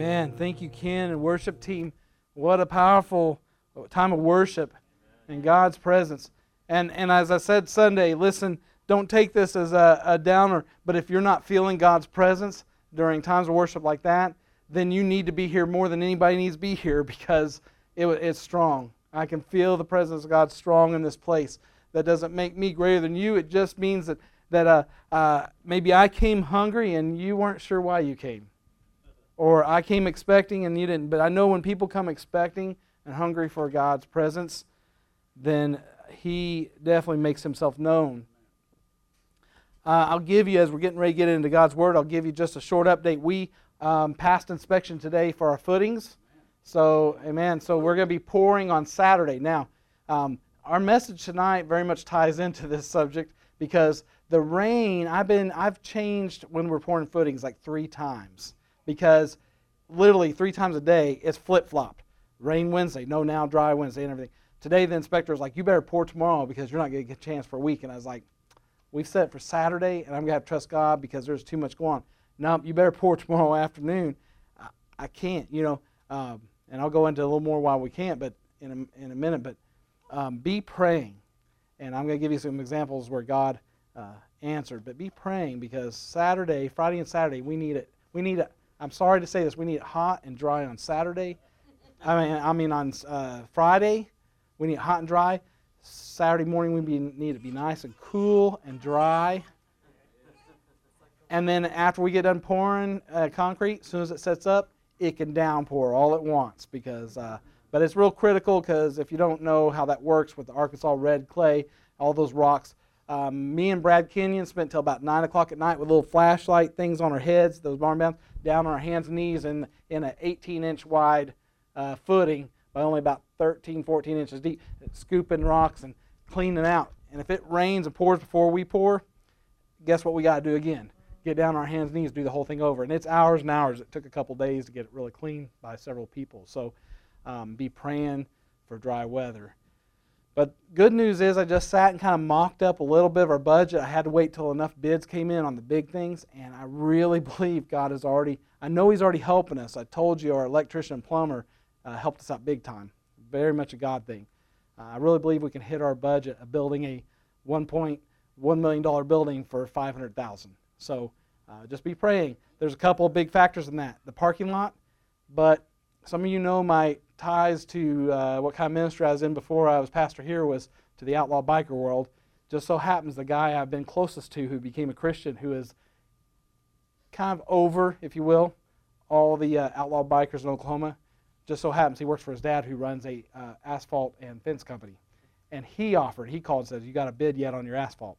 Amen. Thank you, Ken and worship team. What a powerful time of worship in God's presence. And, and as I said Sunday, listen, don't take this as a, a downer, but if you're not feeling God's presence during times of worship like that, then you need to be here more than anybody needs to be here because it, it's strong. I can feel the presence of God strong in this place. That doesn't make me greater than you. It just means that, that uh, uh, maybe I came hungry and you weren't sure why you came. Or I came expecting and you didn't. But I know when people come expecting and hungry for God's presence, then He definitely makes Himself known. Uh, I'll give you, as we're getting ready to get into God's Word, I'll give you just a short update. We um, passed inspection today for our footings. So, amen. So, we're going to be pouring on Saturday. Now, um, our message tonight very much ties into this subject because the rain, I've been, I've changed when we're pouring footings like three times because literally three times a day it's flip flopped. Rain Wednesday, no now, dry Wednesday, and everything. Today, the inspector was like, You better pour tomorrow because you're not going to get a chance for a week. And I was like, We've set it for Saturday, and I'm going to have to trust God because there's too much going on. No, you better pour tomorrow afternoon. I, I can't, you know. Um, and I'll go into a little more why we can't, but in a, in a minute. But um, be praying, and I'm going to give you some examples where God uh, answered. But be praying because Saturday, Friday, and Saturday, we need it. We need it. I'm sorry to say this. We need it hot and dry on Saturday. I mean, I mean on uh, Friday, we need it hot and dry. Saturday morning, we need it to be nice and cool and dry. And then after we get done pouring uh, concrete, as soon as it sets up, it can downpour all at once because uh, but it's real critical because if you don't know how that works with the arkansas red clay all those rocks um, me and brad kenyon spent till about 9 o'clock at night with little flashlight things on our heads those barn bands down on our hands and knees in, in an 18 inch wide uh, footing by only about 13 14 inches deep scooping rocks and cleaning out and if it rains and pours before we pour guess what we got to do again get down on our hands and knees, do the whole thing over. And it's hours and hours. It took a couple days to get it really clean by several people. So um, be praying for dry weather. But good news is I just sat and kind of mocked up a little bit of our budget. I had to wait till enough bids came in on the big things, and I really believe God is already. I know He's already helping us. I told you our electrician and plumber uh, helped us out big time. Very much a God thing. Uh, I really believe we can hit our budget of building a 1.1 million dollar building for 500,000. So uh, just be praying. There's a couple of big factors in that. The parking lot, but some of you know my ties to uh, what kind of ministry I was in before I was pastor here was to the outlaw biker world. Just so happens the guy I've been closest to who became a Christian, who is kind of over, if you will, all the uh, outlaw bikers in Oklahoma. Just so happens he works for his dad, who runs a uh, asphalt and fence company. And he offered, he called and says, "You got a bid yet on your asphalt?"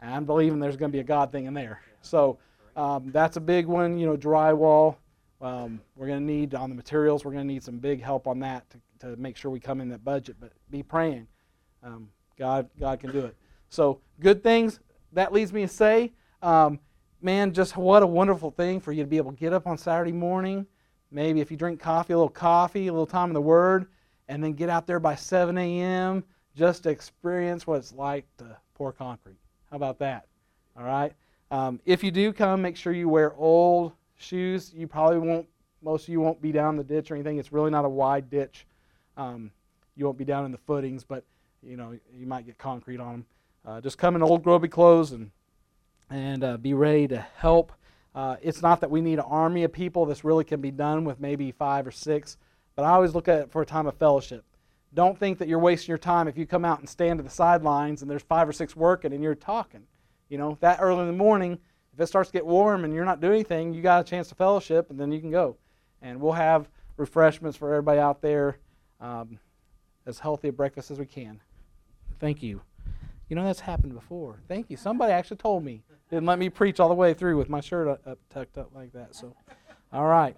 And I'm believing there's going to be a God thing in there. So um, that's a big one. You know, drywall. Um, we're going to need on the materials. We're going to need some big help on that to, to make sure we come in that budget. But be praying. Um, God, God can do it. So good things. That leads me to say, um, man, just what a wonderful thing for you to be able to get up on Saturday morning. Maybe if you drink coffee, a little coffee, a little time in the Word, and then get out there by 7 a.m. just to experience what it's like to pour concrete. How about that? All right. Um, if you do come, make sure you wear old shoes. You probably won't, most of you won't be down the ditch or anything. It's really not a wide ditch. Um, you won't be down in the footings, but you know you might get concrete on them. Uh, just come in old grubby clothes and and uh, be ready to help. Uh, it's not that we need an army of people. This really can be done with maybe five or six. But I always look at it for a time of fellowship. Don't think that you're wasting your time if you come out and stand to the sidelines and there's five or six working and you're talking. You know, that early in the morning, if it starts to get warm and you're not doing anything, you got a chance to fellowship, and then you can go. And we'll have refreshments for everybody out there, um, as healthy a breakfast as we can. Thank you. You know, that's happened before. Thank you. Somebody actually told me. Didn't let me preach all the way through with my shirt up, up tucked up like that. So, all right.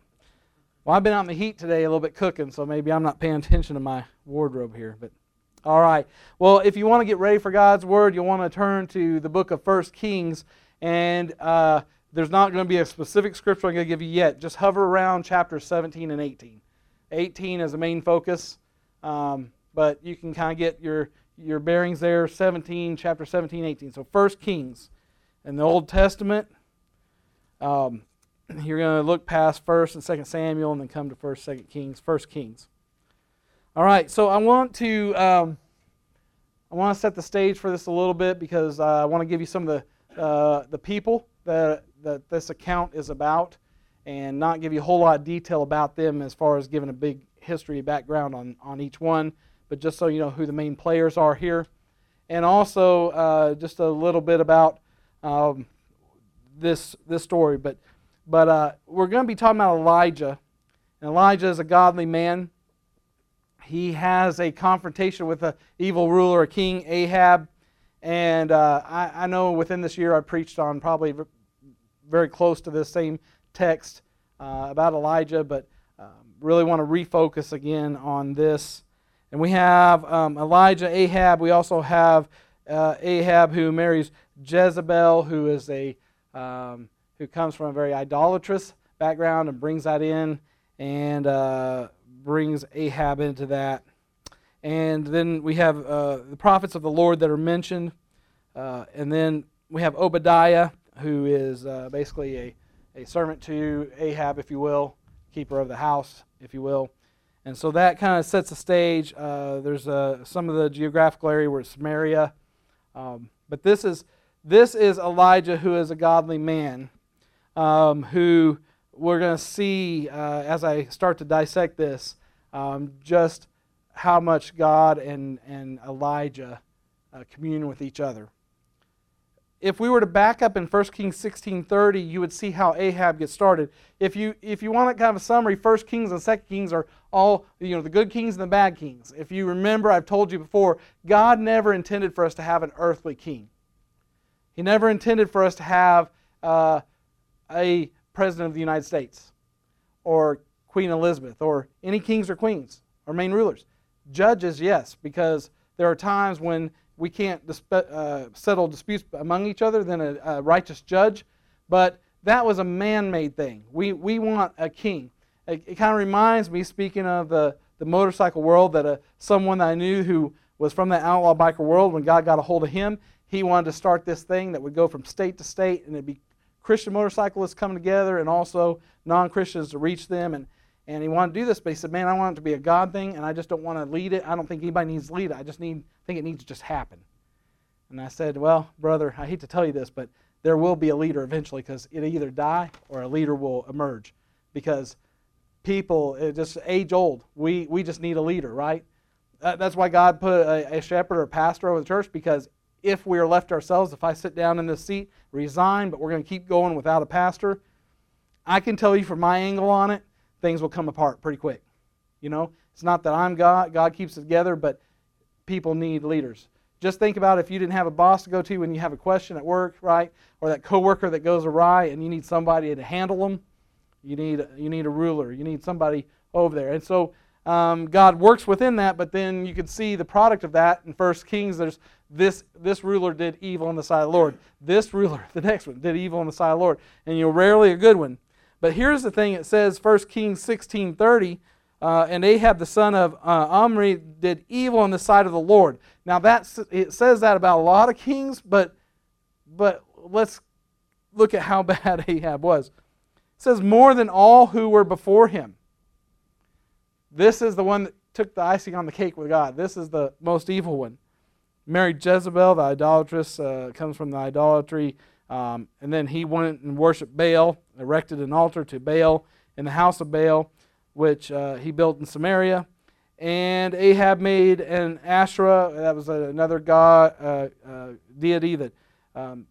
Well, I've been out in the heat today a little bit cooking, so maybe I'm not paying attention to my wardrobe here, but all right. Well, if you want to get ready for God's Word, you'll want to turn to the book of First Kings. And uh, there's not going to be a specific scripture I'm going to give you yet. Just hover around chapters 17 and 18. 18 is the main focus, um, but you can kind of get your, your bearings there 17, chapter 17, 18. So, First Kings in the Old Testament. Um, you're going to look past 1st and 2nd Samuel and then come to 1st, 2nd Kings, 1st Kings. All right, so I want to um, I want to set the stage for this a little bit because uh, I want to give you some of the uh, the people that that this account is about, and not give you a whole lot of detail about them as far as giving a big history background on on each one, but just so you know who the main players are here, and also uh, just a little bit about um, this this story. But but uh, we're going to be talking about Elijah, and Elijah is a godly man he has a confrontation with an evil ruler, a king, Ahab. And uh, I, I, know within this year I preached on probably very close to this same text uh, about Elijah, but um, really want to refocus again on this. And we have um, Elijah, Ahab. We also have uh, Ahab who marries Jezebel, who is a um, who comes from a very idolatrous background and brings that in. And uh, brings Ahab into that. And then we have uh, the prophets of the Lord that are mentioned. Uh, and then we have Obadiah, who is uh, basically a, a servant to Ahab, if you will, keeper of the house, if you will. And so that kind of sets the stage. Uh, there's uh, some of the geographical area where it's Samaria. Um, but this is, this is Elijah, who is a godly man, um, who we're going to see uh, as I start to dissect this um, just how much God and, and Elijah uh, commune with each other. If we were to back up in 1 Kings 16:30, you would see how Ahab gets started. If you if you want a kind of a summary, 1 Kings and 2 Kings are all you know the good kings and the bad kings. If you remember, I've told you before, God never intended for us to have an earthly king. He never intended for us to have uh, a president of the United States or Queen Elizabeth or any kings or queens or main rulers. Judges, yes, because there are times when we can't disp- uh, settle disputes among each other than a, a righteous judge, but that was a man made thing. We, we want a king. It, it kind of reminds me, speaking of the, the motorcycle world, that a, someone that I knew who was from the outlaw biker world, when God got a hold of him, he wanted to start this thing that would go from state to state and it'd be Christian motorcyclists coming together and also non Christians to reach them. And, and he wanted to do this, but he said, Man, I want it to be a God thing, and I just don't want to lead it. I don't think anybody needs to lead it. I just need, think it needs to just happen. And I said, Well, brother, I hate to tell you this, but there will be a leader eventually because it'll either die or a leader will emerge. Because people, it just age old. We, we just need a leader, right? Uh, that's why God put a, a shepherd or a pastor over the church because if we are left ourselves, if I sit down in this seat, resign, but we're going to keep going without a pastor, I can tell you from my angle on it, things will come apart pretty quick. You know, it's not that I'm God, God keeps it together, but people need leaders. Just think about if you didn't have a boss to go to when you have a question at work, right? Or that coworker that goes awry and you need somebody to handle them. You need, you need a ruler. You need somebody over there. And so um, God works within that, but then you can see the product of that in First Kings. There's this this ruler did evil on the side of the Lord. This ruler, the next one, did evil on the side of the Lord, and you know rarely a good one. But here's the thing: it says First Kings sixteen thirty. Uh, and Ahab the son of uh, Omri did evil in the sight of the Lord. Now that it says that about a lot of kings, but but let's look at how bad Ahab was. It says more than all who were before him. This is the one that took the icing on the cake with God. This is the most evil one. Married Jezebel, the idolatress, uh, comes from the idolatry. Um, and then he went and worshiped Baal, erected an altar to Baal in the house of Baal, which uh, he built in Samaria. And Ahab made an Asherah, that was another god, uh, uh deity that um,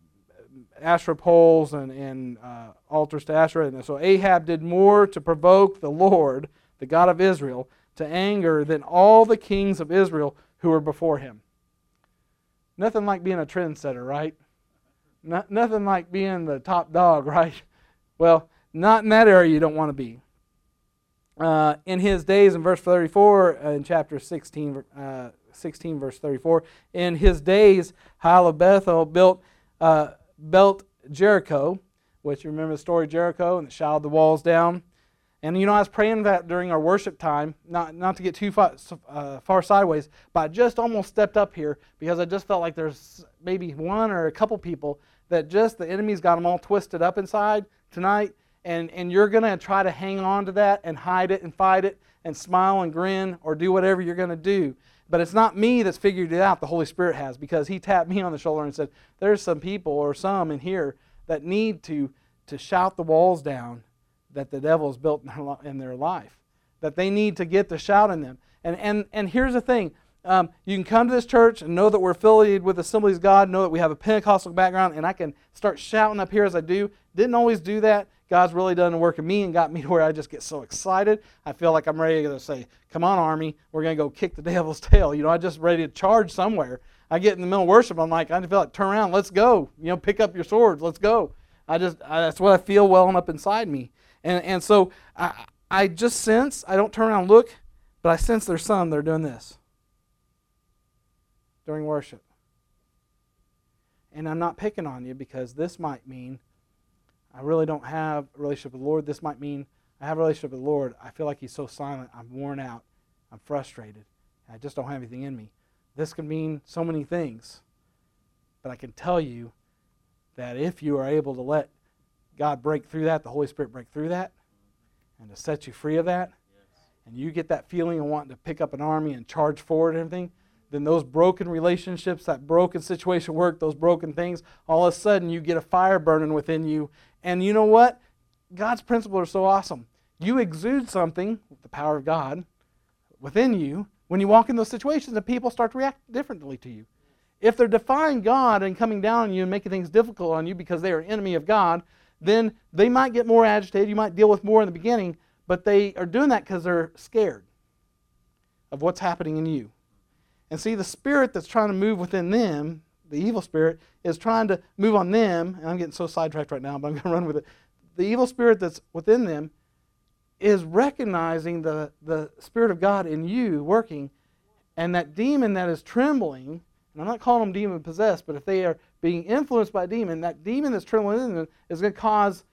Asherah poles and, and uh, altars to Asherah. And so Ahab did more to provoke the Lord the God of Israel, to anger than all the kings of Israel who were before him. Nothing like being a trendsetter, right? Not, nothing like being the top dog, right? Well, not in that area you don't want to be. Uh, in his days, in verse 34, uh, in chapter 16, uh, 16, verse 34, in his days, Hiel Bethel built, uh, built Jericho, which you remember the story of Jericho, and it shot the walls down. And you know, I was praying that during our worship time, not, not to get too far, uh, far sideways, but I just almost stepped up here because I just felt like there's maybe one or a couple people that just the enemy's got them all twisted up inside tonight. and, and you're going to try to hang on to that and hide it and fight it and smile and grin or do whatever you're going to do. But it's not me that's figured it out, the Holy Spirit has, because He tapped me on the shoulder and said, There's some people or some in here that need to, to shout the walls down that the devil has built in their, in their life, that they need to get the shout in them. And, and, and here's the thing um, you can come to this church and know that we're affiliated with Assemblies of God, know that we have a Pentecostal background, and I can start shouting up here as I do. Didn't always do that. God's really done the work in me and got me to where I just get so excited. I feel like I'm ready to say, Come on, Army, we're going to go kick the devil's tail. You know, I'm just ready to charge somewhere. I get in the middle of worship, I'm like, I just feel like, turn around, let's go. You know, pick up your swords, let's go. I just, I, that's what I feel welling up inside me. And, and so I, I just sense, I don't turn around and look, but I sense there's some that are doing this during worship. And I'm not picking on you because this might mean I really don't have a relationship with the Lord. This might mean I have a relationship with the Lord. I feel like He's so silent. I'm worn out. I'm frustrated. I just don't have anything in me. This can mean so many things. But I can tell you that if you are able to let God break through that, the Holy Spirit break through that, and to set you free of that, and you get that feeling of wanting to pick up an army and charge forward and everything, then those broken relationships, that broken situation work, those broken things, all of a sudden you get a fire burning within you. And you know what? God's principles are so awesome. You exude something, the power of God, within you when you walk in those situations and people start to react differently to you. If they're defying God and coming down on you and making things difficult on you because they are enemy of God, then they might get more agitated. You might deal with more in the beginning, but they are doing that because they're scared of what's happening in you. And see, the spirit that's trying to move within them, the evil spirit, is trying to move on them. And I'm getting so sidetracked right now, but I'm going to run with it. The evil spirit that's within them is recognizing the, the Spirit of God in you working, and that demon that is trembling, and I'm not calling them demon possessed, but if they are being influenced by a demon, that demon that's trembling in them is going to cause,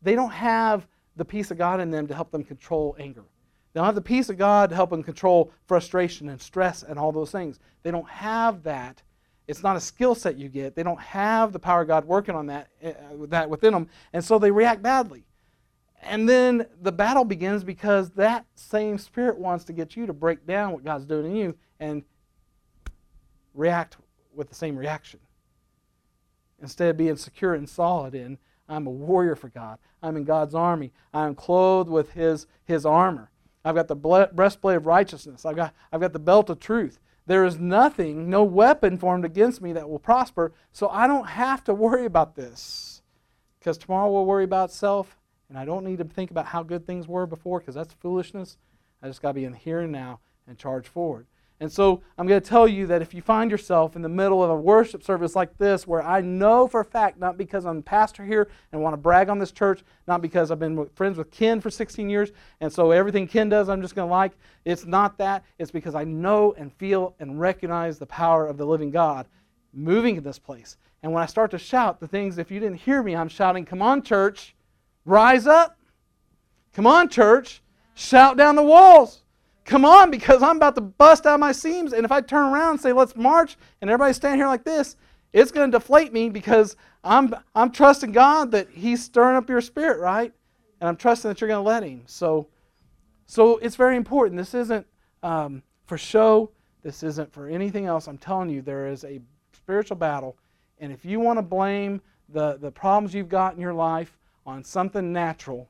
they don't have the peace of God in them to help them control anger. They don't have the peace of God to help them control frustration and stress and all those things. They don't have that. It's not a skill set you get. They don't have the power of God working on that, uh, that within them, and so they react badly. And then the battle begins because that same spirit wants to get you to break down what God's doing in you and react with the same reaction. Instead of being secure and solid in, I'm a warrior for God. I'm in God's army. I'm clothed with His, his armor. I've got the breastplate of righteousness. I've got, I've got the belt of truth. There is nothing, no weapon formed against me that will prosper, so I don't have to worry about this. Because tomorrow we'll worry about self, and I don't need to think about how good things were before, because that's foolishness. I just got to be in here and now and charge forward. And so I'm going to tell you that if you find yourself in the middle of a worship service like this, where I know for a fact, not because I'm pastor here and want to brag on this church, not because I've been friends with Ken for 16 years, and so everything Ken does I'm just going to like, it's not that. It's because I know and feel and recognize the power of the living God moving in this place. And when I start to shout the things, if you didn't hear me, I'm shouting, Come on, church, rise up. Come on, church, shout down the walls. Come on, because I'm about to bust out my seams. And if I turn around and say, let's march, and everybody stand here like this, it's going to deflate me because I'm, I'm trusting God that He's stirring up your spirit, right? And I'm trusting that you're going to let Him. So, so it's very important. This isn't um, for show, this isn't for anything else. I'm telling you, there is a spiritual battle. And if you want to blame the, the problems you've got in your life on something natural,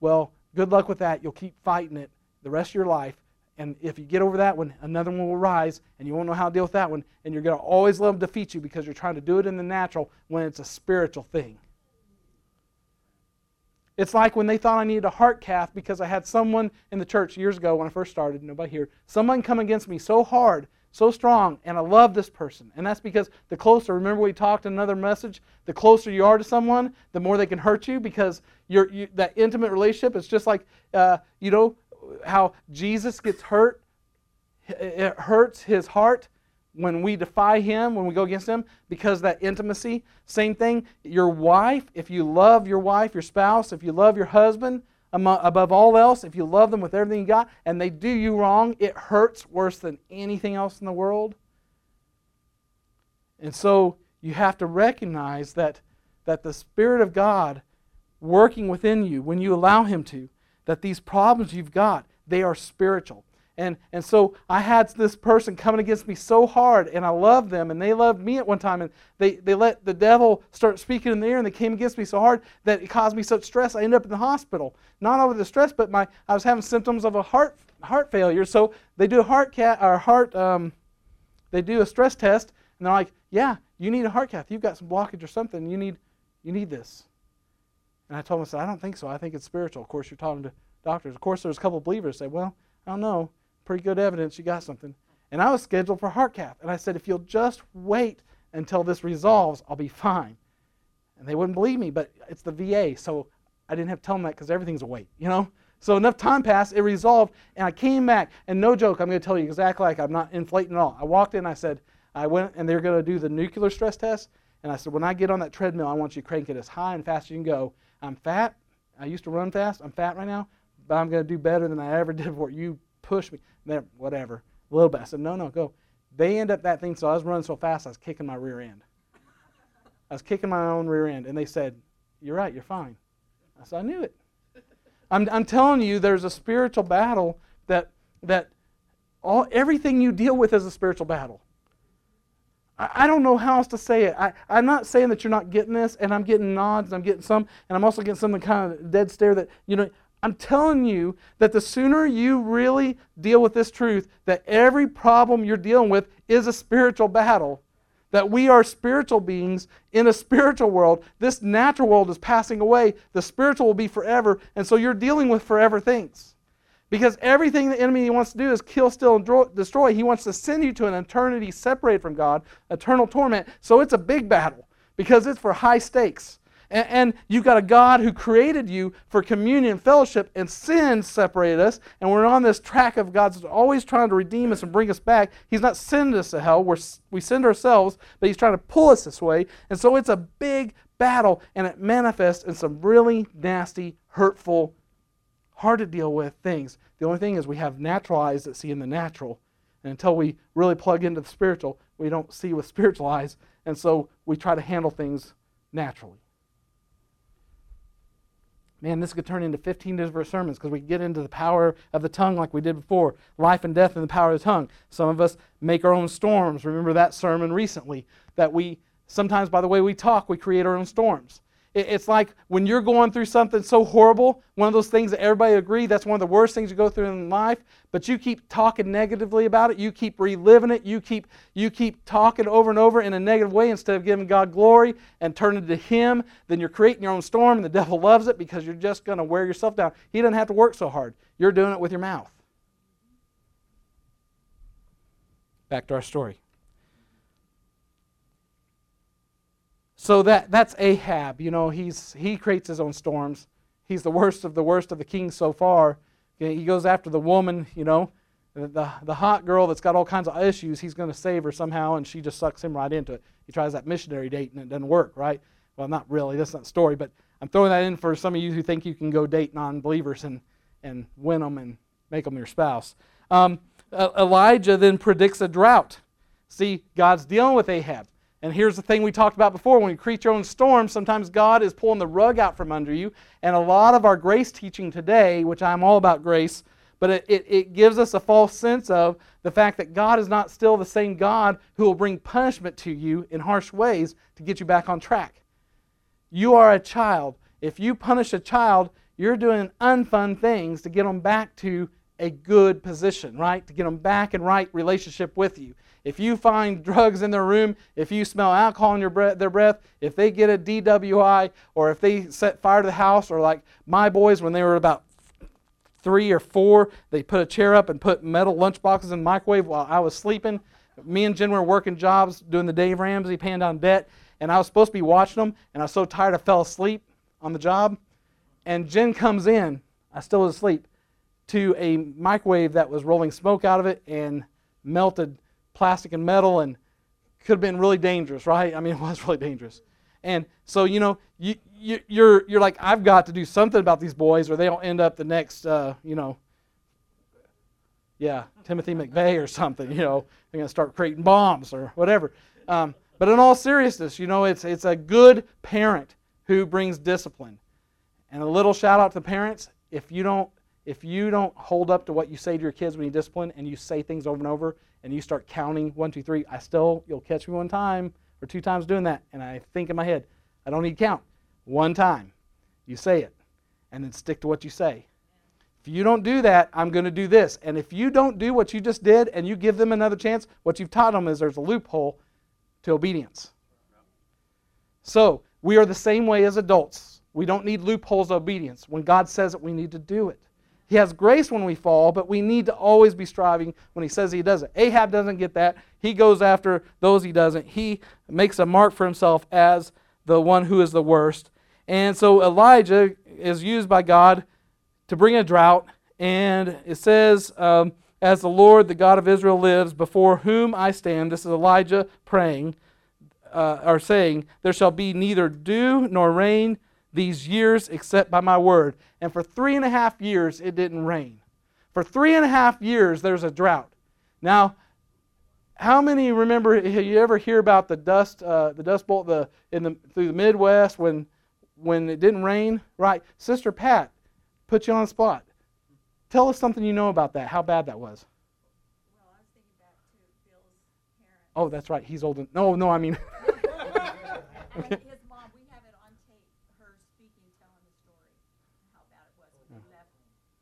well, good luck with that. You'll keep fighting it the rest of your life and if you get over that one, another one will rise, and you won't know how to deal with that one. And you're going to always let them defeat you because you're trying to do it in the natural when it's a spiritual thing. It's like when they thought I needed a heart cath because I had someone in the church years ago when I first started, nobody here, someone come against me so hard, so strong, and I love this person. And that's because the closer, remember we talked in another message, the closer you are to someone, the more they can hurt you because you, that intimate relationship is just like, uh, you know, how Jesus gets hurt. It hurts his heart when we defy him, when we go against him, because that intimacy. Same thing, your wife, if you love your wife, your spouse, if you love your husband, above all else, if you love them with everything you got, and they do you wrong, it hurts worse than anything else in the world. And so you have to recognize that, that the Spirit of God working within you when you allow Him to, that these problems you've got, they are spiritual. And, and so I had this person coming against me so hard, and I loved them, and they loved me at one time, and they, they let the devil start speaking in the ear, and they came against me so hard that it caused me such stress. I ended up in the hospital. Not over the stress, but my I was having symptoms of a heart heart failure. So they do a heart cath or heart um, they do a stress test, and they're like, "Yeah, you need a heart cath. You've got some blockage or something. You need you need this." And I told him, I said, "I don't think so. I think it's spiritual." Of course, you're talking to doctors. Of course, there's a couple of believers say, "Well, I don't know." pretty good evidence you got something. And I was scheduled for heart cath. And I said, if you'll just wait until this resolves, I'll be fine. And they wouldn't believe me, but it's the VA, so I didn't have to tell them that because everything's a wait, you know? So enough time passed, it resolved, and I came back, and no joke, I'm going to tell you exactly like I'm not inflating at all. I walked in, I said, I went, and they're going to do the nuclear stress test, and I said, when I get on that treadmill, I want you to crank it as high and fast as you can go. I'm fat. I used to run fast. I'm fat right now, but I'm going to do better than I ever did before. You push me whatever, a little bit. I said, no, no, go. They end up that thing, so I was running so fast, I was kicking my rear end. I was kicking my own rear end, and they said, you're right, you're fine. I said, I knew it. I'm, I'm telling you, there's a spiritual battle that, that all, everything you deal with is a spiritual battle. I, don't know how else to say it. I, I'm not saying that you're not getting this, and I'm getting nods, and I'm getting some, and I'm also getting some kind of dead stare that, you know, I'm telling you that the sooner you really deal with this truth, that every problem you're dealing with is a spiritual battle, that we are spiritual beings in a spiritual world. This natural world is passing away, the spiritual will be forever, and so you're dealing with forever things. Because everything the enemy wants to do is kill, steal, and destroy. He wants to send you to an eternity separated from God, eternal torment. So it's a big battle because it's for high stakes. And, and you've got a God who created you for communion and fellowship, and sin separated us. And we're on this track of God's always trying to redeem us and bring us back. He's not sending us to hell. We're, we send ourselves, but He's trying to pull us this way. And so it's a big battle, and it manifests in some really nasty, hurtful, hard to deal with things. The only thing is we have natural eyes that see in the natural. And until we really plug into the spiritual, we don't see with spiritual eyes. And so we try to handle things naturally. Man, this could turn into 15 different sermons because we get into the power of the tongue like we did before life and death in the power of the tongue. Some of us make our own storms. Remember that sermon recently that we sometimes, by the way we talk, we create our own storms. It's like when you're going through something so horrible, one of those things that everybody agree that's one of the worst things you go through in life, but you keep talking negatively about it, you keep reliving it, you keep you keep talking over and over in a negative way instead of giving God glory and turning to Him, then you're creating your own storm and the devil loves it because you're just going to wear yourself down. He doesn't have to work so hard. You're doing it with your mouth. Back to our story. So that, that's Ahab. You know, he's, he creates his own storms. He's the worst of the worst of the kings so far. He goes after the woman, you know, the, the hot girl that's got all kinds of issues. He's going to save her somehow, and she just sucks him right into it. He tries that missionary date, and it doesn't work, right? Well, not really. That's not the story, but I'm throwing that in for some of you who think you can go date non believers and, and win them and make them your spouse. Um, Elijah then predicts a drought. See, God's dealing with Ahab. And here's the thing we talked about before when you create your own storm, sometimes God is pulling the rug out from under you. And a lot of our grace teaching today, which I'm all about grace, but it, it, it, gives us a false sense of the fact that God is not still the same God who will bring punishment to you in harsh ways to get you back on track. You are a child. If you punish a child, you're doing unfun things to get them back to a good position, right? To get them back in right relationship with you. If you find drugs in their room, if you smell alcohol in your breath, their breath, if they get a DWI, or if they set fire to the house, or like my boys when they were about three or four, they put a chair up and put metal lunchboxes in the microwave while I was sleeping. Me and Jen were working jobs doing the Dave Ramsey paying down debt, and I was supposed to be watching them, and I was so tired I fell asleep on the job. And Jen comes in, I still was asleep, to a microwave that was rolling smoke out of it and melted plastic and metal and could have been really dangerous, right? I mean, it was really dangerous. And so, you know, you, you, you're, you're like, I've got to do something about these boys or they'll end up the next, uh, you know, yeah, Timothy McVeigh or something, you know, they're going to start creating bombs or whatever. Um, but in all seriousness, you know, it's, it's a good parent who brings discipline. And a little shout out to parents if you don't if you don't hold up to what you say to your kids when you discipline and you say things over and over and you start counting one, two, three, I still you'll catch me one time or two times doing that, and I think in my head, I don't need to count. One time. You say it. And then stick to what you say. If you don't do that, I'm going to do this. And if you don't do what you just did and you give them another chance, what you've taught them is there's a loophole to obedience. So, we are the same way as adults. We don't need loopholes of obedience. When God says it, we need to do it. He has grace when we fall, but we need to always be striving when he says he does it. Ahab doesn't get that. He goes after those he doesn't. He makes a mark for himself as the one who is the worst. And so Elijah is used by God to bring a drought. And it says, um, As the Lord, the God of Israel, lives, before whom I stand, this is Elijah praying, uh, or saying, There shall be neither dew nor rain these years except by my word. And for three and a half years, it didn't rain. For three and a half years, there's a drought. Now, how many remember? You ever hear about the dust, uh, the dust bowl, the in the through the Midwest when when it didn't rain? Right, Sister Pat, put you on the spot. Tell us something you know about that. How bad that was. Well, I was thinking back to Bill's parents. Oh, that's right. He's old. No, no, I mean. okay. His mom, we have it on tape, her speaking, telling the story, how bad it was when they left,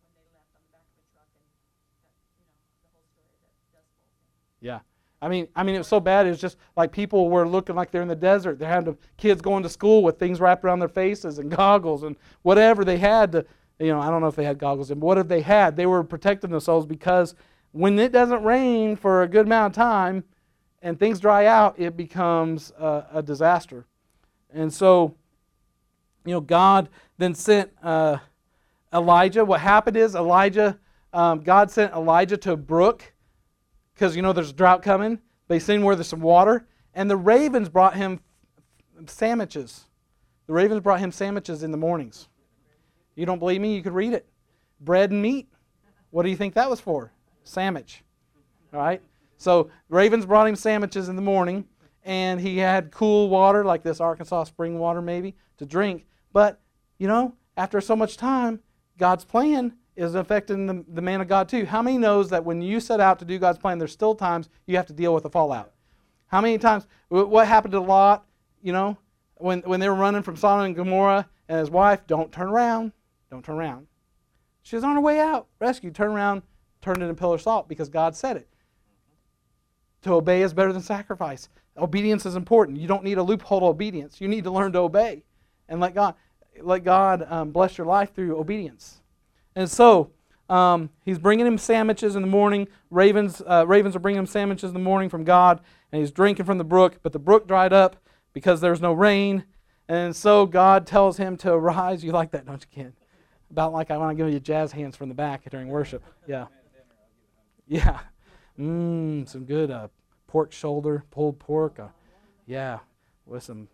when they left on the back of a truck and, you know, the whole story of that Dust Bowl thing. Yeah. I mean, I mean, it was so bad. It was just like people were looking like they're in the desert. They had kids going to school with things wrapped around their faces and goggles and whatever they had to. You know, I don't know if they had goggles, but whatever they had, they were protecting themselves because when it doesn't rain for a good amount of time and things dry out, it becomes a, a disaster. And so, you know, God then sent uh, Elijah. What happened is Elijah, um, God sent Elijah to a brook because you know there's a drought coming. They seen where there's some water, and the ravens brought him sandwiches. The ravens brought him sandwiches in the mornings. You don't believe me? You could read it. Bread and meat. What do you think that was for? Sandwich. All right. So ravens brought him sandwiches in the morning, and he had cool water like this Arkansas spring water maybe to drink. But you know, after so much time, God's plan is affecting the, the man of God too. How many knows that when you set out to do God's plan, there's still times you have to deal with the fallout? How many times? What happened to Lot? You know, when when they were running from Sodom and Gomorrah, and his wife, don't turn around, don't turn around. She was on her way out, rescue, turn around, turn it in pillar of salt because God said it. To obey is better than sacrifice. Obedience is important. You don't need a loophole to obedience. You need to learn to obey, and let God let God um, bless your life through obedience. And so um, he's bringing him sandwiches in the morning. Ravens, uh, ravens are bringing him sandwiches in the morning from God, and he's drinking from the brook. But the brook dried up because there's no rain. And so God tells him to arise. You like that, don't you, Ken? About like I want to give you jazz hands from the back during worship. Yeah. Yeah. Mmm, some good uh, pork shoulder, pulled pork. Uh, yeah, with some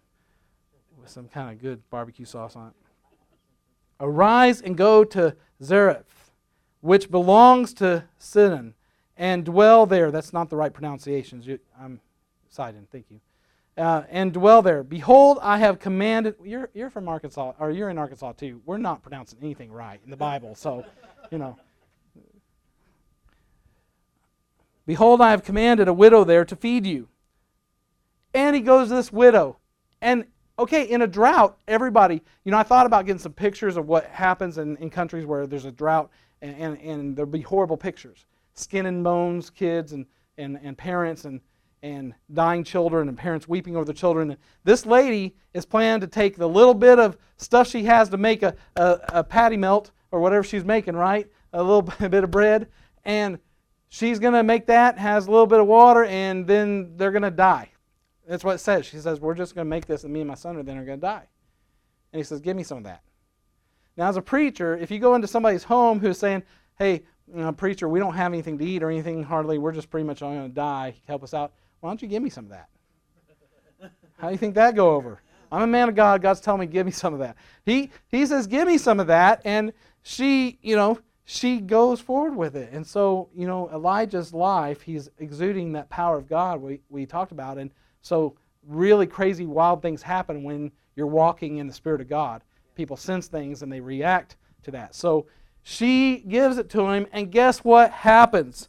with some kind of good barbecue sauce on it. Arise and go to Zarephath, which belongs to Sidon, and dwell there. That's not the right pronunciations. I'm Sidon, thank you. Uh, and dwell there. Behold, I have commanded. You're, you're from Arkansas, or you're in Arkansas too. We're not pronouncing anything right in the Bible, so, you know. Behold, I have commanded a widow there to feed you. And he goes to this widow. And okay, in a drought, everybody, you know, I thought about getting some pictures of what happens in, in countries where there's a drought, and, and, and there'll be horrible pictures skin and bones, kids and, and, and parents, and, and dying children, and parents weeping over the children. And This lady is planning to take the little bit of stuff she has to make a, a, a patty melt or whatever she's making, right? A little bit of bread, and she's going to make that, has a little bit of water, and then they're going to die. That's what it says. She says, We're just going to make this, and me and my son are then are going to die. And he says, Give me some of that. Now, as a preacher, if you go into somebody's home who's saying, Hey, you know, preacher, we don't have anything to eat or anything hardly, we're just pretty much going to die, help us out, why don't you give me some of that? How do you think that go over? I'm a man of God. God's telling me, give me some of that. He, he says, give me some of that. And she, you know, she goes forward with it. And so, you know, Elijah's life, he's exuding that power of God we, we talked about. And so, really crazy, wild things happen when you're walking in the Spirit of God. People sense things and they react to that. So she gives it to him, and guess what happens?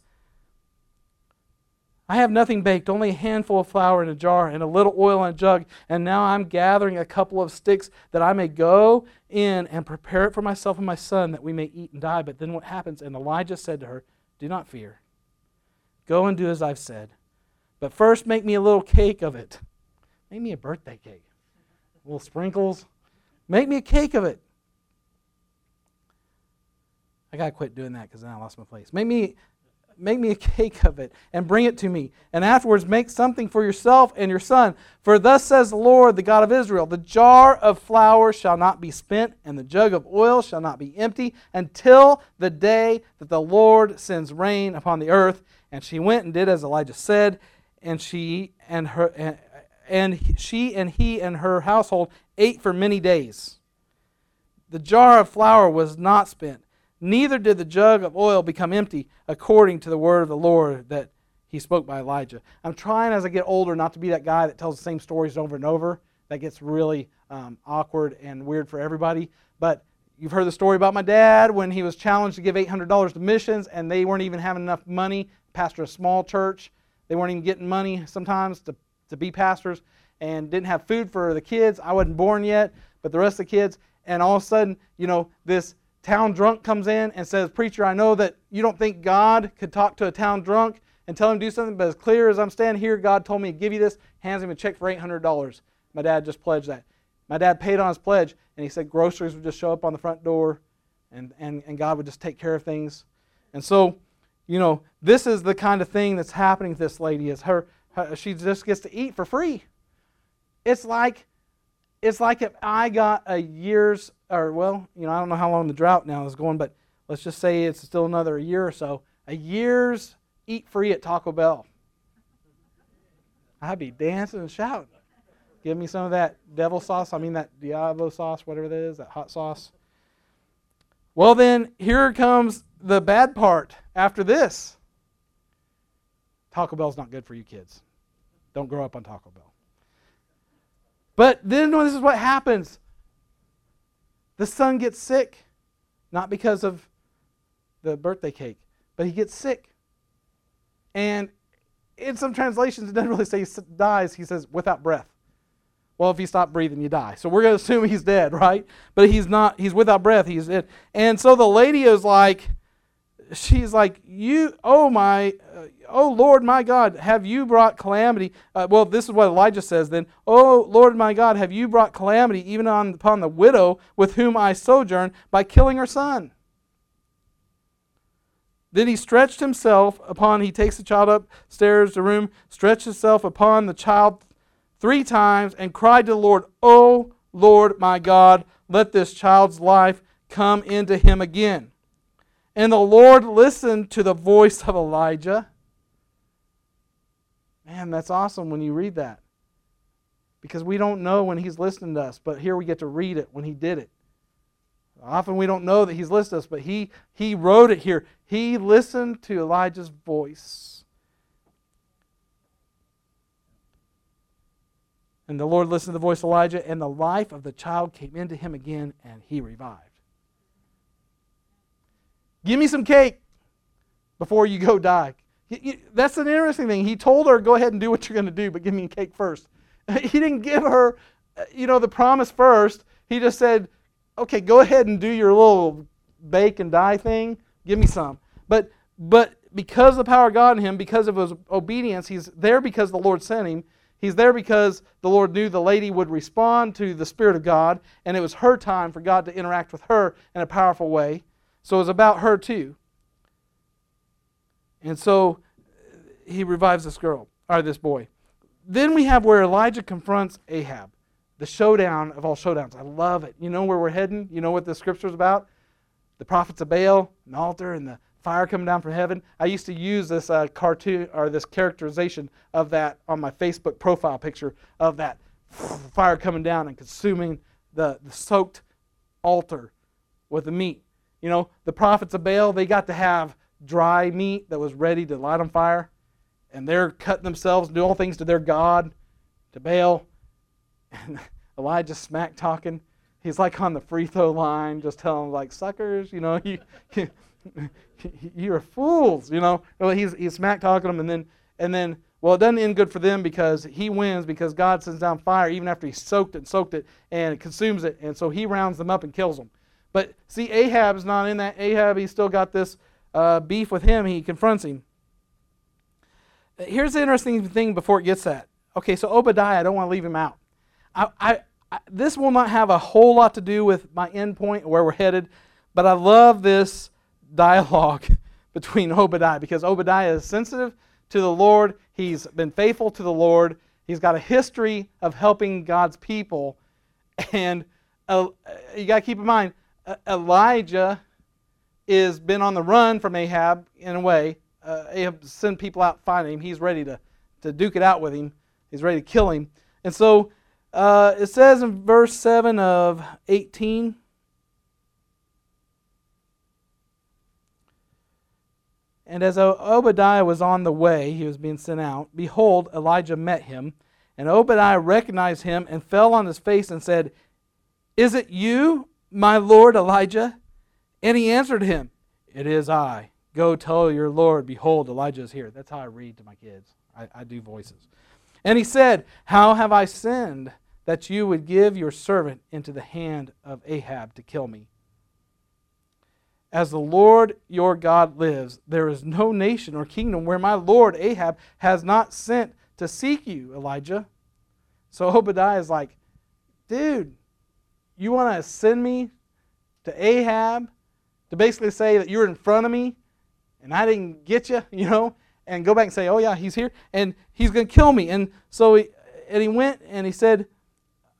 I have nothing baked, only a handful of flour in a jar and a little oil in a jug. And now I'm gathering a couple of sticks that I may go in and prepare it for myself and my son that we may eat and die. But then what happens? And Elijah said to her, Do not fear. Go and do as I've said. But first make me a little cake of it. Make me a birthday cake. Little sprinkles. Make me a cake of it. I gotta quit doing that because then I lost my place. Make me make me a cake of it and bring it to me. And afterwards make something for yourself and your son. For thus says the Lord, the God of Israel The jar of flour shall not be spent, and the jug of oil shall not be empty, until the day that the Lord sends rain upon the earth. And she went and did as Elijah said, and she and her and, she and he and her household ate for many days. The jar of flour was not spent neither did the jug of oil become empty, according to the word of the Lord that he spoke by Elijah. I'm trying as I get older not to be that guy that tells the same stories over and over. That gets really um, awkward and weird for everybody. But you've heard the story about my dad when he was challenged to give $800 to missions, and they weren't even having enough money. Pastor a small church, they weren't even getting money sometimes to, to be pastors, and didn't have food for the kids. I wasn't born yet, but the rest of the kids. And all of a sudden, you know, this town drunk comes in and says, Preacher, I know that you don't think God could talk to a town drunk and tell him to do something, but as clear as I'm standing here, God told me to give you this, hands him a check for $800. My dad just pledged that. My dad paid on his pledge, and he said groceries would just show up on the front door, and, and, and God would just take care of things. And so, you know, this is the kind of thing that's happening to this lady is her, her she just gets to eat for free. It's like it's like if I got a year's, or well, you know, I don't know how long the drought now is going, but let's just say it's still another year or so, a year's eat free at Taco Bell. I'd be dancing and shouting. Give me some of that devil sauce. I mean, that Diablo sauce, whatever that is, that hot sauce. Well, then, here comes the bad part after this. Taco Bell's not good for you kids. Don't grow up on Taco Bell. But then this is what happens the son gets sick, not because of the birthday cake, but he gets sick. And in some translations, it doesn't really say he dies, he says without breath. Well, if you stop breathing, you die. So we're going to assume he's dead, right? But he's not, he's without breath, he's dead. And so the lady is like, she's like, You, oh my, uh, oh Lord my God, have you brought calamity? Uh, well, this is what Elijah says then. Oh Lord my God, have you brought calamity even on, upon the widow with whom I sojourn by killing her son? Then he stretched himself upon, he takes the child upstairs the room, stretched himself upon the child three times, and cried to the Lord, Oh Lord my God, let this child's life come into him again. And the Lord listened to the voice of Elijah. Man, that's awesome when you read that. Because we don't know when he's listening to us, but here we get to read it when he did it. Often we don't know that he's listened to us, but he, he wrote it here. He listened to Elijah's voice. And the Lord listened to the voice of Elijah, and the life of the child came into him again, and he revived. Give me some cake before you go die. That's an interesting thing. He told her, go ahead and do what you're going to do, but give me a cake first. He didn't give her, uh, you know, the promise first. He just said, okay, go ahead and do your little bake and die thing. Give me some. But, but because the power of God in him, because of his obedience, he's there because the Lord sent him. He's there because the Lord knew the lady would respond to the Spirit of God, and it was her time for God to interact with her in a powerful way. So it's about her too. And so he revives this girl, or this boy. Then we have where Elijah confronts Ahab, the showdown of all showdowns. I love it. You know where we're heading? You know what the scripture's about? The prophets of Baal, an altar, and the fire coming down from heaven. I used to use this uh, cartoon or this characterization of that on my Facebook profile picture of that fire coming down and consuming the, the soaked altar with the meat. You know, the prophets of Baal, they got to have dry meat that was ready to light on fire. And they're cutting themselves doing all things to their God, to Baal. And Elijah smack talking. he's like on the free throw line, just telling them like suckers, you know, you, you're fools, you know. Well, he's he's smack talking them, and then and then well, it doesn't end good for them because he wins because God sends down fire even after he soaked it and soaked it and consumes it, and so he rounds them up and kills them. But see, Ahab's not in that. Ahab, he's still got this uh, beef with him. He confronts him. Here's the interesting thing before it gets that. Okay, so Obadiah, I don't want to leave him out. I, I, I, this will not have a whole lot to do with my end point, where we're headed, but I love this dialogue between Obadiah because Obadiah is sensitive to the Lord. He's been faithful to the Lord. He's got a history of helping God's people. And uh, you got to keep in mind, Elijah is been on the run from Ahab in a way. Uh, Ahab sent people out finding him. He's ready to, to duke it out with him. He's ready to kill him. And so uh, it says in verse 7 of 18 And as Obadiah was on the way, he was being sent out, behold, Elijah met him. And Obadiah recognized him and fell on his face and said, Is it you, my lord Elijah? And he answered him, It is I. Go tell your Lord, behold, Elijah is here. That's how I read to my kids. I, I do voices. And he said, How have I sinned that you would give your servant into the hand of Ahab to kill me? As the Lord your God lives, there is no nation or kingdom where my Lord Ahab has not sent to seek you, Elijah. So Obadiah is like, dude, you want to send me to Ahab to basically say that you're in front of me and I didn't get you, you know, and go back and say, oh, yeah, he's here and he's going to kill me. And so he, and he went and he said,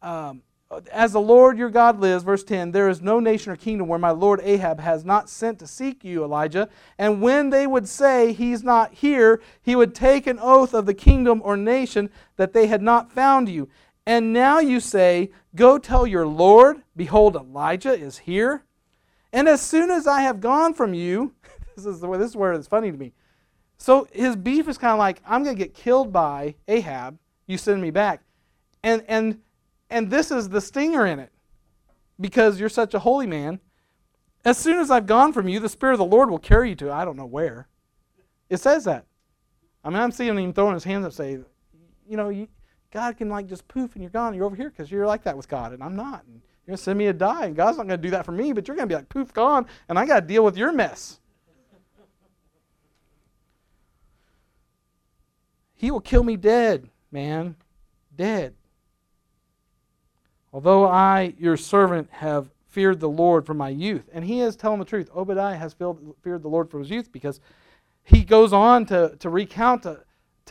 um, as the Lord your God lives, verse 10, there is no nation or kingdom where my Lord Ahab has not sent to seek you, Elijah. And when they would say, He's not here, he would take an oath of the kingdom or nation that they had not found you. And now you say, Go tell your Lord, behold, Elijah is here. And as soon as I have gone from you, this is, the way, this is where it's funny to me. So his beef is kind of like, I'm going to get killed by Ahab. You send me back. And, and and this is the stinger in it. Because you're such a holy man. As soon as I've gone from you, the Spirit of the Lord will carry you to I don't know where. It says that. I mean, I'm seeing him throwing his hands up, saying, you know, you, God can like just poof and you're gone. You're over here because you're like that with God, and I'm not. And you're to send me to die, and God's not to do that for me, but you're to be like poof, gone, and I got to deal with your mess. He will kill me dead, man. Dead. Although I, your servant, have feared the Lord from my youth. And he is telling the truth. Obadiah has feared the Lord from his youth because he goes on to, to recount to,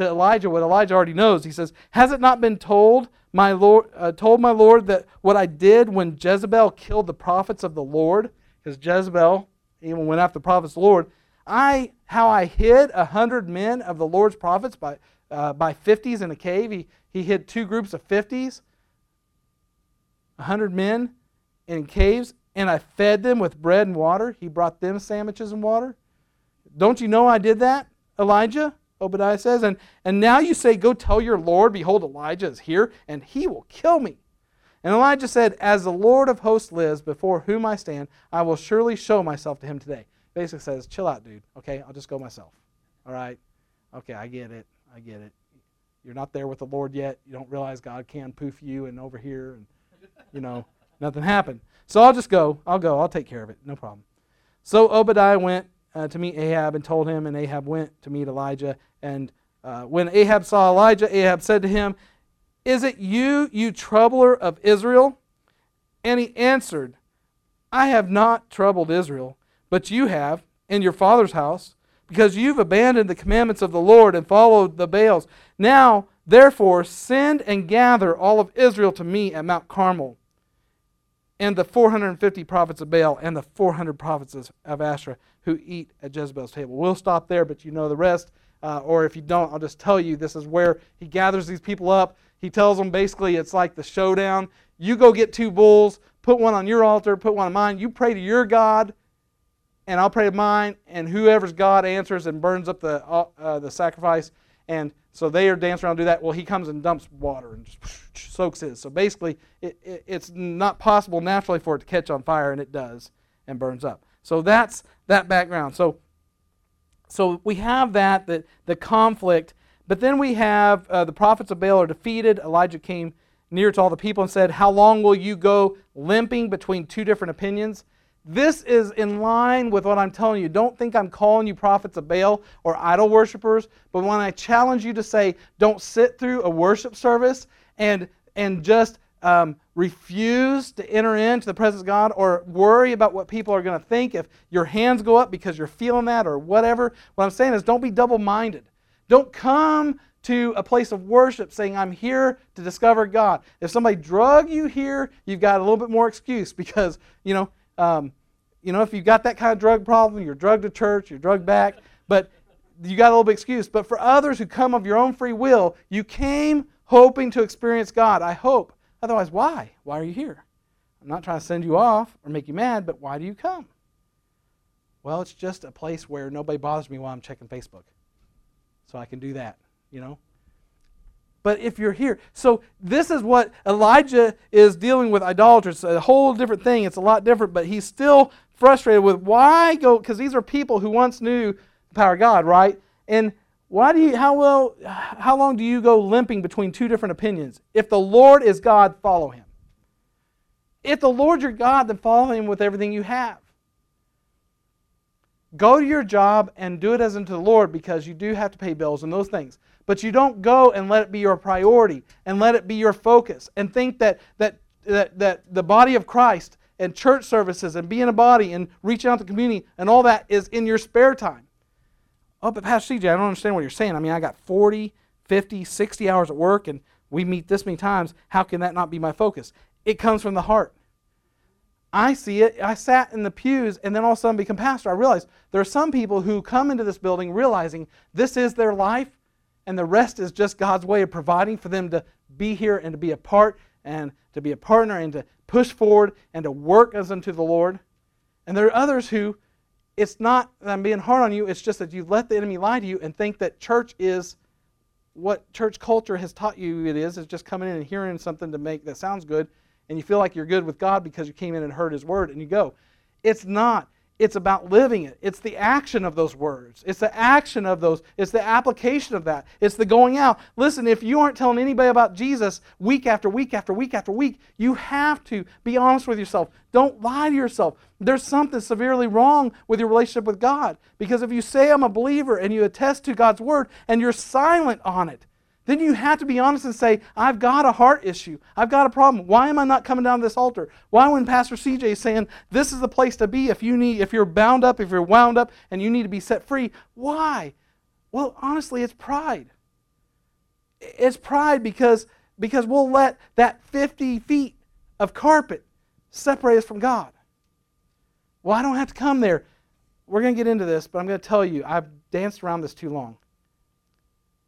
to Elijah what Elijah already knows. He says, Has it not been told my Lord uh, told my Lord that what I did when Jezebel killed the prophets of the Lord? Because Jezebel even went after the prophets of the Lord. I how I hid a hundred men of the Lord's prophets by uh, by fifties in a cave. He, he hid two groups of fifties a 100 men in caves, and I fed them with bread and water. He brought them sandwiches and water. Don't you know I did that, Elijah? Obadiah says. And, and now you say, Go tell your Lord, behold, Elijah is here, and he will kill me. And Elijah said, As the Lord of hosts lives, before whom I stand, I will surely show myself to him today. Basically says, Chill out, dude. Okay, I'll just go myself. All right? Okay, I get it. I get it. You're not there with the Lord yet. You don't realize God can poof you and over here and you know, nothing happened. So I'll just go. I'll go. I'll take care of it. No problem. So Obadiah went uh, to meet Ahab and told him, and Ahab went to meet Elijah. And uh, when Ahab saw Elijah, Ahab said to him, Is it you, you troubler of Israel? And he answered, I have not troubled Israel, but you have in your father's house, because you've abandoned the commandments of the Lord and followed the Baals. Now, therefore, send and gather all of Israel to me at Mount Carmel and the 450 prophets of Baal and the 400 prophets of Asherah who eat at Jezebel's table. We'll stop there, but you know the rest. Uh, or if you don't, I'll just tell you this is where he gathers these people up. He tells them basically it's like the showdown. You go get two bulls, put one on your altar, put one on mine. You pray to your God, and I'll pray to mine. And whoever's God answers and burns up the, uh, uh the sacrifice. And so they are dancing around do that. Well, he comes and dumps water and just soaks his. So basically, it, it, it's not possible naturally for it to catch on fire, and it does and burns up. So that's that background. So, so we have that, the, the conflict. But then we have uh, the prophets of Baal are defeated. Elijah came near to all the people and said, How long will you go limping between two different opinions? This is in line with what I'm telling you. Don't think I'm calling you prophets of Baal or idol worshippers, but when I challenge you to say, don't sit through a worship service and, and just um, refuse to enter into the presence of God or worry about what people are going to think if your hands go up because you're feeling that or whatever. What I'm saying is don't be double minded. Don't come to a place of worship saying, I'm here to discover God. If somebody drug you here, you've got a little bit more excuse because, you know, um, you know, if you've got that kind of drug problem, you're drugged to church, you're drugged back, but you got a little bit excuse. But for others who come of your own free will, you came hoping to experience God. I hope. Otherwise, why? Why are you here? I'm not trying to send you off or make you mad, but why do you come? Well, it's just a place where nobody bothers me while I'm checking Facebook. So I can do that, you know? But if you're here, so this is what Elijah is dealing with idolatry. It's a whole different thing. It's a lot different, but he's still frustrated with why go, because these are people who once knew the power of God, right? And why do you, how well, how long do you go limping between two different opinions? If the Lord is God, follow him. If the Lord your God, then follow him with everything you have. Go to your job and do it as unto the Lord because you do have to pay bills and those things. But you don't go and let it be your priority and let it be your focus and think that, that, that, that the body of Christ and church services and being a body and reaching out to the community and all that is in your spare time. Oh, but Pastor CJ, I don't understand what you're saying. I mean, I got 40, 50, 60 hours at work and we meet this many times. How can that not be my focus? It comes from the heart. I see it. I sat in the pews and then all of a sudden become pastor. I realized there are some people who come into this building realizing this is their life and the rest is just God's way of providing for them to be here and to be a part and to be a partner and to push forward and to work as unto the Lord. And there are others who it's not that I'm being hard on you, it's just that you let the enemy lie to you and think that church is what church culture has taught you it is, is just coming in and hearing something to make that sounds good, and you feel like you're good with God because you came in and heard his word and you go. It's not. It's about living it. It's the action of those words. It's the action of those. It's the application of that. It's the going out. Listen, if you aren't telling anybody about Jesus week after week after week after week, you have to be honest with yourself. Don't lie to yourself. There's something severely wrong with your relationship with God. Because if you say I'm a believer and you attest to God's word and you're silent on it, then you have to be honest and say, I've got a heart issue. I've got a problem. Why am I not coming down to this altar? Why when Pastor CJ is saying this is the place to be if you need if you're bound up, if you're wound up and you need to be set free? Why? Well, honestly, it's pride. It's pride because because we'll let that 50 feet of carpet separate us from God. Well, I don't have to come there. We're going to get into this, but I'm going to tell you, I've danced around this too long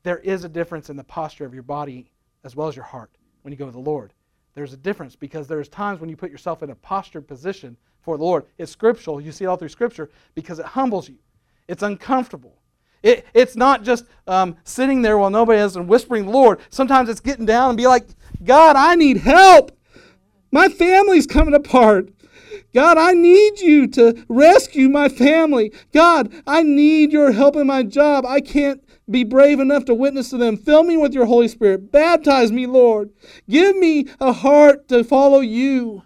there is a difference in the posture of your body as well as your heart when you go to the Lord. There's a difference because there's times when you put yourself in a postured position for the Lord. It's scriptural. You see it all through Scripture because it humbles you. It's uncomfortable. It, it's not just um, sitting there while nobody is and whispering, Lord. Sometimes it's getting down and be like, God, I need help. My family's coming apart. God, I need you to rescue my family. God, I need your help in my job. I can't be brave enough to witness to them. Fill me with your Holy Spirit. Baptize me, Lord. Give me a heart to follow you.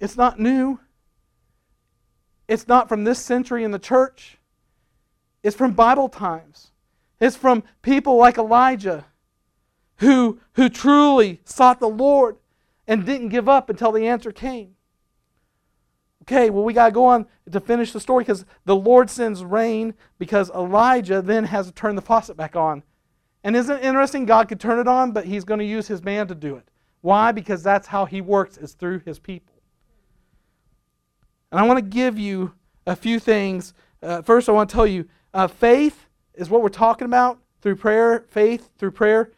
It's not new. It's not from this century in the church. It's from Bible times. It's from people like Elijah who, who truly sought the Lord and didn't give up until the answer came. Okay, well, we got to go on to finish the story because the Lord sends rain because Elijah then has to turn the faucet back on. And isn't it interesting? God could turn it on, but he's going to use his man to do it. Why? Because that's how he works, is through his people. And I want to give you a few things. Uh, first, I want to tell you uh, faith is what we're talking about through prayer. Faith through prayer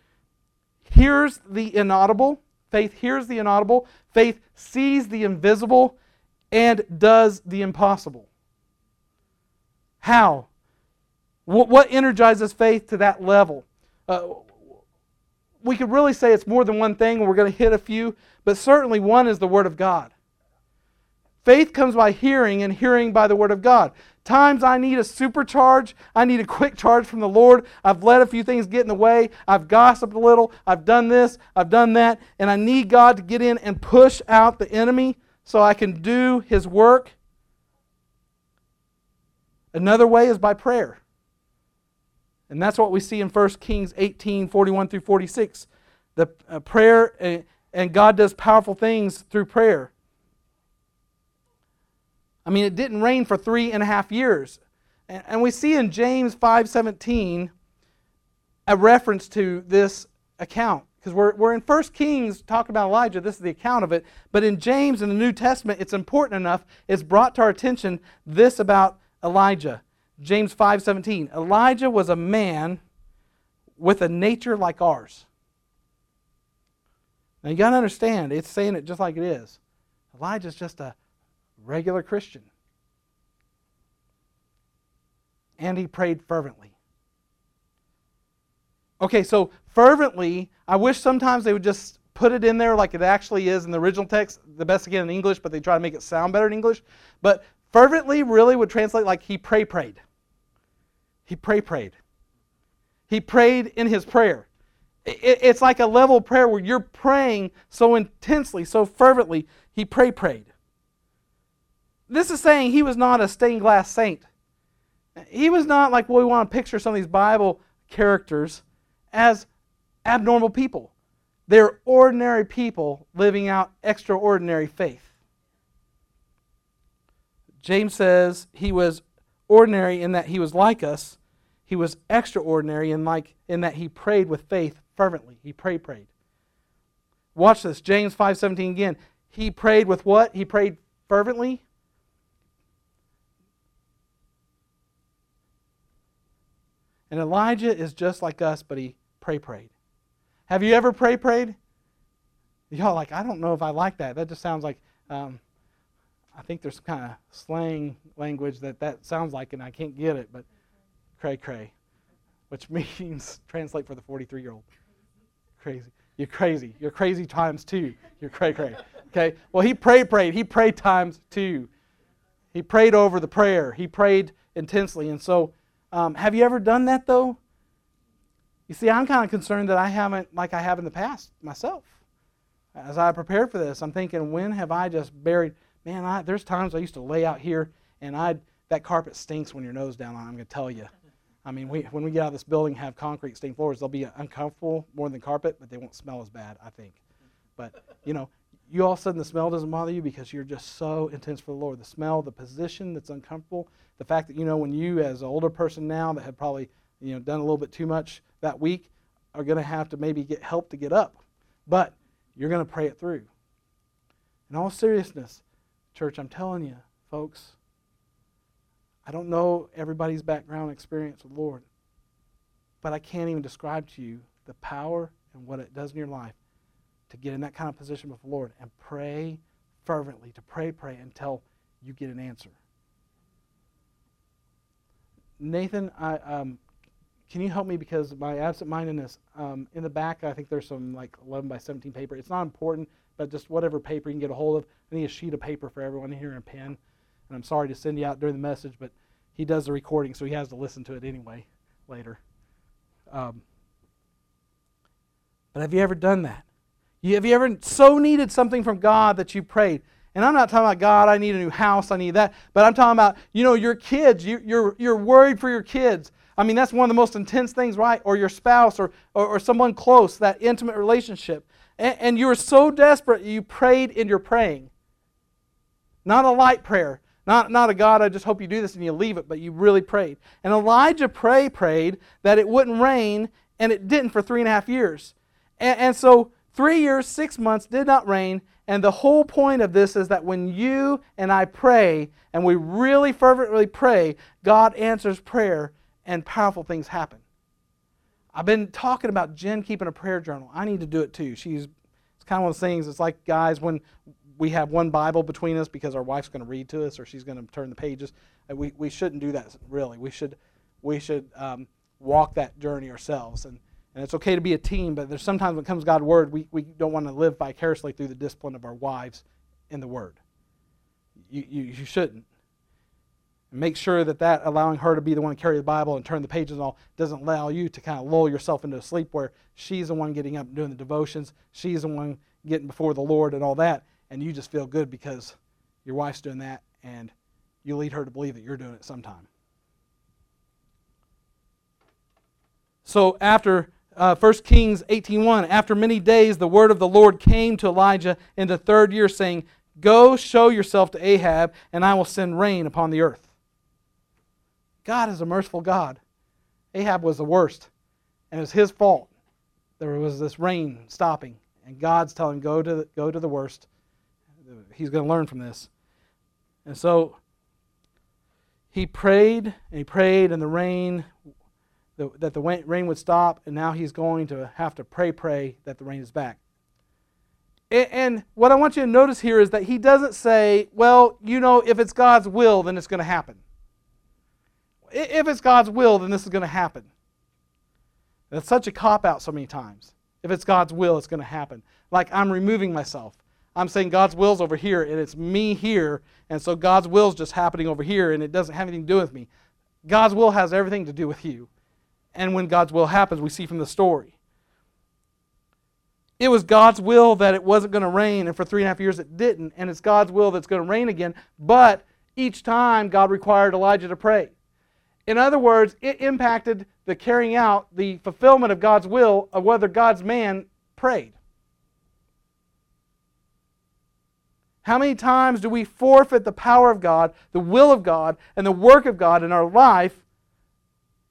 hears the inaudible. Faith hears the inaudible. Faith sees the invisible and does the impossible. How? What, energizes faith to that level? Uh, we could really say it's more than one thing, and we're going to hit a few, but certainly one is the Word of God. Faith comes by hearing, and hearing by the Word of God. Times I need a supercharge, I need a quick charge from the Lord. I've let a few things get in the way. I've gossiped a little. I've done this, I've done that, and I need God to get in and push out the enemy so I can do His work. Another way is by prayer. And that's what we see in 1 Kings 18 41 through 46. The uh, prayer, uh, and God does powerful things through prayer. I mean, it didn't rain for three and a half years. And, and we see in James 5.17 a reference to this account. Because we're, we're in 1 Kings talking about Elijah. This is the account of it. But in James in the New Testament, it's important enough. It's brought to our attention this about Elijah. James 5:17. Elijah was a man with a nature like ours. Now you got to understand, it's saying it just like it is. Elijah's just a regular Christian. And he prayed fervently. Okay, so fervently, I wish sometimes they would just put it in there like it actually is in the original text, the best again in English, but they try to make it sound better in English. But fervently really would translate like he pray prayed. He pray prayed. He prayed in his prayer. It's like a level prayer where you're praying so intensely, so fervently. He pray prayed. This is saying he was not a stained glass saint. He was not like what we want to picture some of these Bible characters as abnormal people. They're ordinary people living out extraordinary faith. James says he was ordinary in that he was like us. He was extraordinary in like in that he prayed with faith fervently. He prayed, prayed. Watch this. James 5:17 again. He prayed with what? He prayed fervently. And Elijah is just like us, but he pray prayed. Have you ever pray prayed? Y'all like, I don't know if I like that. That just sounds like um, I think there's kind of slang language that that sounds like, and I can't get it, but cray cray, which means translate for the 43 year old. Crazy. You're crazy. You're crazy times two. You're cray cray. Okay? Well, he prayed, prayed. He prayed times two. He prayed over the prayer. He prayed intensely. And so, um, have you ever done that though? You see, I'm kind of concerned that I haven't, like I have in the past myself. As I prepared for this, I'm thinking, when have I just buried? man, I, there's times I used to lay out here and I that carpet stinks when your nose down on. I'm going to tell you. I mean, we, when we get out of this building, have concrete stained floors. They'll be uncomfortable more than carpet, but they won't smell as bad. I think. But you know, you all of a sudden the smell doesn't bother you because you're just so intense for the Lord. The smell, the position that's uncomfortable, the fact that you know when you, as an older person now that have probably you know done a little bit too much that week, are going to have to maybe get help to get up, but you're going to pray it through. In all seriousness, Church, I'm telling you, folks, I don't know everybody's background experience with the Lord, but I can't even describe to you the power and what it does in your life to get in that kind of position with the Lord and pray fervently, to pray, pray until you get an answer. Nathan, I, um, can you help me because my absent-mindedness um, in the back i think there's some like 11 by 17 paper it's not important but just whatever paper you can get a hold of i need a sheet of paper for everyone here and a pen and i'm sorry to send you out during the message but he does the recording so he has to listen to it anyway later um, but have you ever done that you, have you ever so needed something from god that you prayed and I'm not talking about God, I need a new house, I need that. But I'm talking about, you know, your kids. You, you're, you're worried for your kids. I mean, that's one of the most intense things, right? Or your spouse or, or, or someone close, that intimate relationship. And, and you were so desperate, you prayed in your praying. Not a light prayer. Not, not a God, I just hope you do this and you leave it, but you really prayed. And Elijah pray, prayed that it wouldn't rain, and it didn't for three and a half years. And, and so, three years, six months did not rain. And the whole point of this is that when you and I pray, and we really fervently pray, God answers prayer and powerful things happen. I've been talking about Jen keeping a prayer journal. I need to do it too. She's it's kind of one of those things. It's like guys when we have one Bible between us because our wife's going to read to us or she's going to turn the pages. Uh, we, we shouldn't do that, really. We should, we should um, walk that journey ourselves. And, and it's okay to be a team, but there's sometimes when it comes to God's Word, we, we don't want to live vicariously through the discipline of our wives in the Word. You, you, you shouldn't. And make sure that that allowing her to be the one to carry the Bible and turn the pages and all doesn't allow you to kind of lull yourself into a sleep where she's the one getting up and doing the devotions, she's the one getting before the Lord and all that, and you just feel good because your wife's doing that and you lead her to believe that you're doing it sometime. So after uh, 1 Kings 18.1, after many days the word of the Lord came to Elijah in the third year, saying, Go show yourself to Ahab, and I will send rain upon the earth. God is a merciful God. Ahab was the worst, and it was his fault. There was this rain stopping, and God's telling him, go to the, go to the worst. He's going to learn from this. And so he prayed, and he prayed, and the rain, that the rain would stop, and now he's going to have to pray, pray that the rain is back. And what I want you to notice here is that he doesn't say, well, you know, if it's God's will, then it's going to happen. If it's God's will, then this is going to happen. That's such a cop out so many times. If it's God's will, it's going to happen. Like I'm removing myself. I'm saying God's will's over here, and it's me here, and so God's will's just happening over here, and it doesn't have anything to do with me. God's will has everything to do with you. And when God's will happens, we see from the story. It was God's will that it wasn't going to rain, and for three and a half years it didn't, and it's God's will that's going to rain again. But each time God required Elijah to pray. In other words, it impacted the carrying out, the fulfillment of God's will of whether God's man prayed. How many times do we forfeit the power of God, the will of God, and the work of God in our life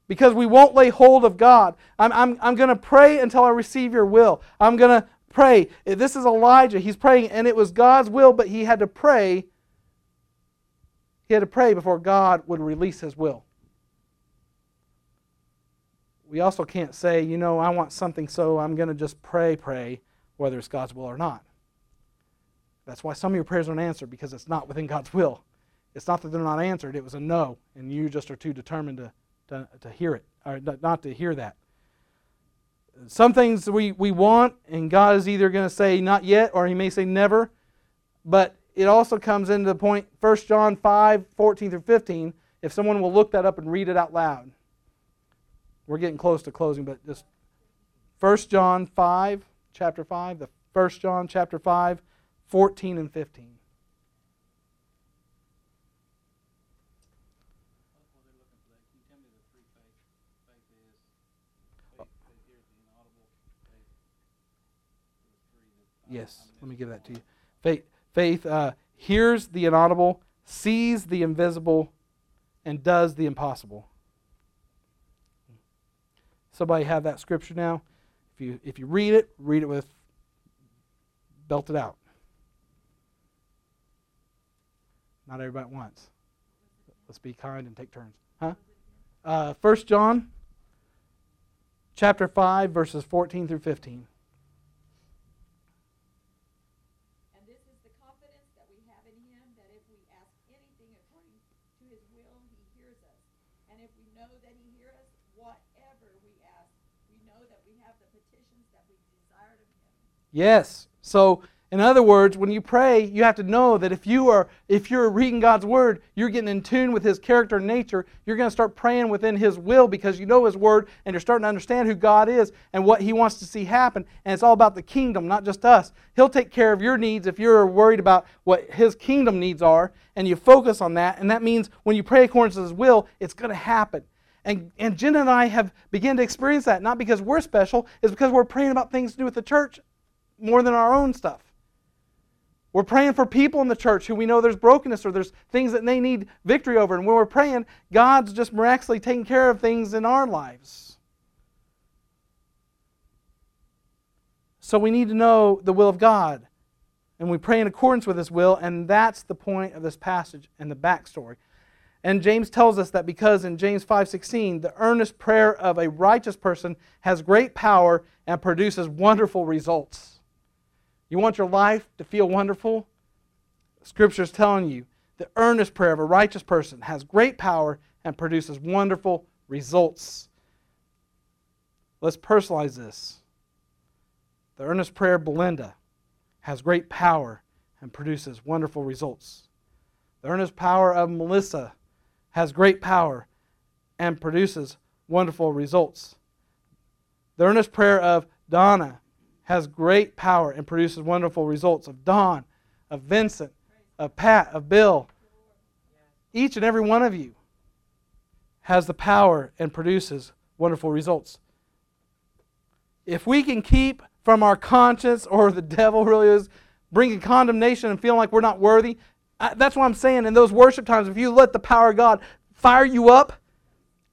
because we won't lay hold of God? I'm, I'm, I'm going to pray until I receive your will. I'm going to pray. This is Elijah. He's praying, and it was God's will, but he had to pray. He had to pray before God would release his will we also can't say, you know, I want something, so I'm going to just pray, pray, whether it's God's will or not. That's why some of your prayers aren't answered, because it's not within God's will. It's not that they're not answered, it was a no, and you just are too determined to, to, to hear it, or not to hear that. Some things we, we want, and God is either going to say not yet, or He may say never, but it also comes into the point, 1 John 5 14 through 15, if someone will look that up and read it out loud. We're getting close to closing, but just 1 John 5, chapter 5, the 1 John chapter 5, 14 and 15. Yes, let me give that to you. Faith, faith uh, hears the inaudible, sees the invisible, and does the impossible. Somebody have that scripture now? If you if you read it, read it with belted out. Not everybody at once. Let's be kind and take turns. Huh? Uh, 1 John chapter 5, verses 14 through 15. Yes. So, in other words, when you pray, you have to know that if you are if you're reading God's word, you're getting in tune with his character and nature. You're going to start praying within his will because you know his word and you're starting to understand who God is and what he wants to see happen. And it's all about the kingdom, not just us. He'll take care of your needs if you're worried about what his kingdom needs are and you focus on that. And that means when you pray according to his will, it's going to happen. And, and Jen and I have begun to experience that, not because we're special, it's because we're praying about things to do with the church more than our own stuff. We're praying for people in the church who we know there's brokenness or there's things that they need victory over. And when we're praying, God's just miraculously taking care of things in our lives. So we need to know the will of God. And we pray in accordance with His will, and that's the point of this passage and the backstory. And James tells us that because in James 5:16, the earnest prayer of a righteous person has great power and produces wonderful results. You want your life to feel wonderful? Scripture is telling you the earnest prayer of a righteous person has great power and produces wonderful results. Let's personalize this. The earnest prayer of Belinda has great power and produces wonderful results. The earnest power of Melissa has great power and produces wonderful results. The earnest prayer of Donna has great power and produces wonderful results. Of Don, of Vincent, of Pat, of Bill. Each and every one of you has the power and produces wonderful results. If we can keep from our conscience, or the devil really is bringing condemnation and feeling like we're not worthy, that's what I'm saying. In those worship times, if you let the power of God fire you up,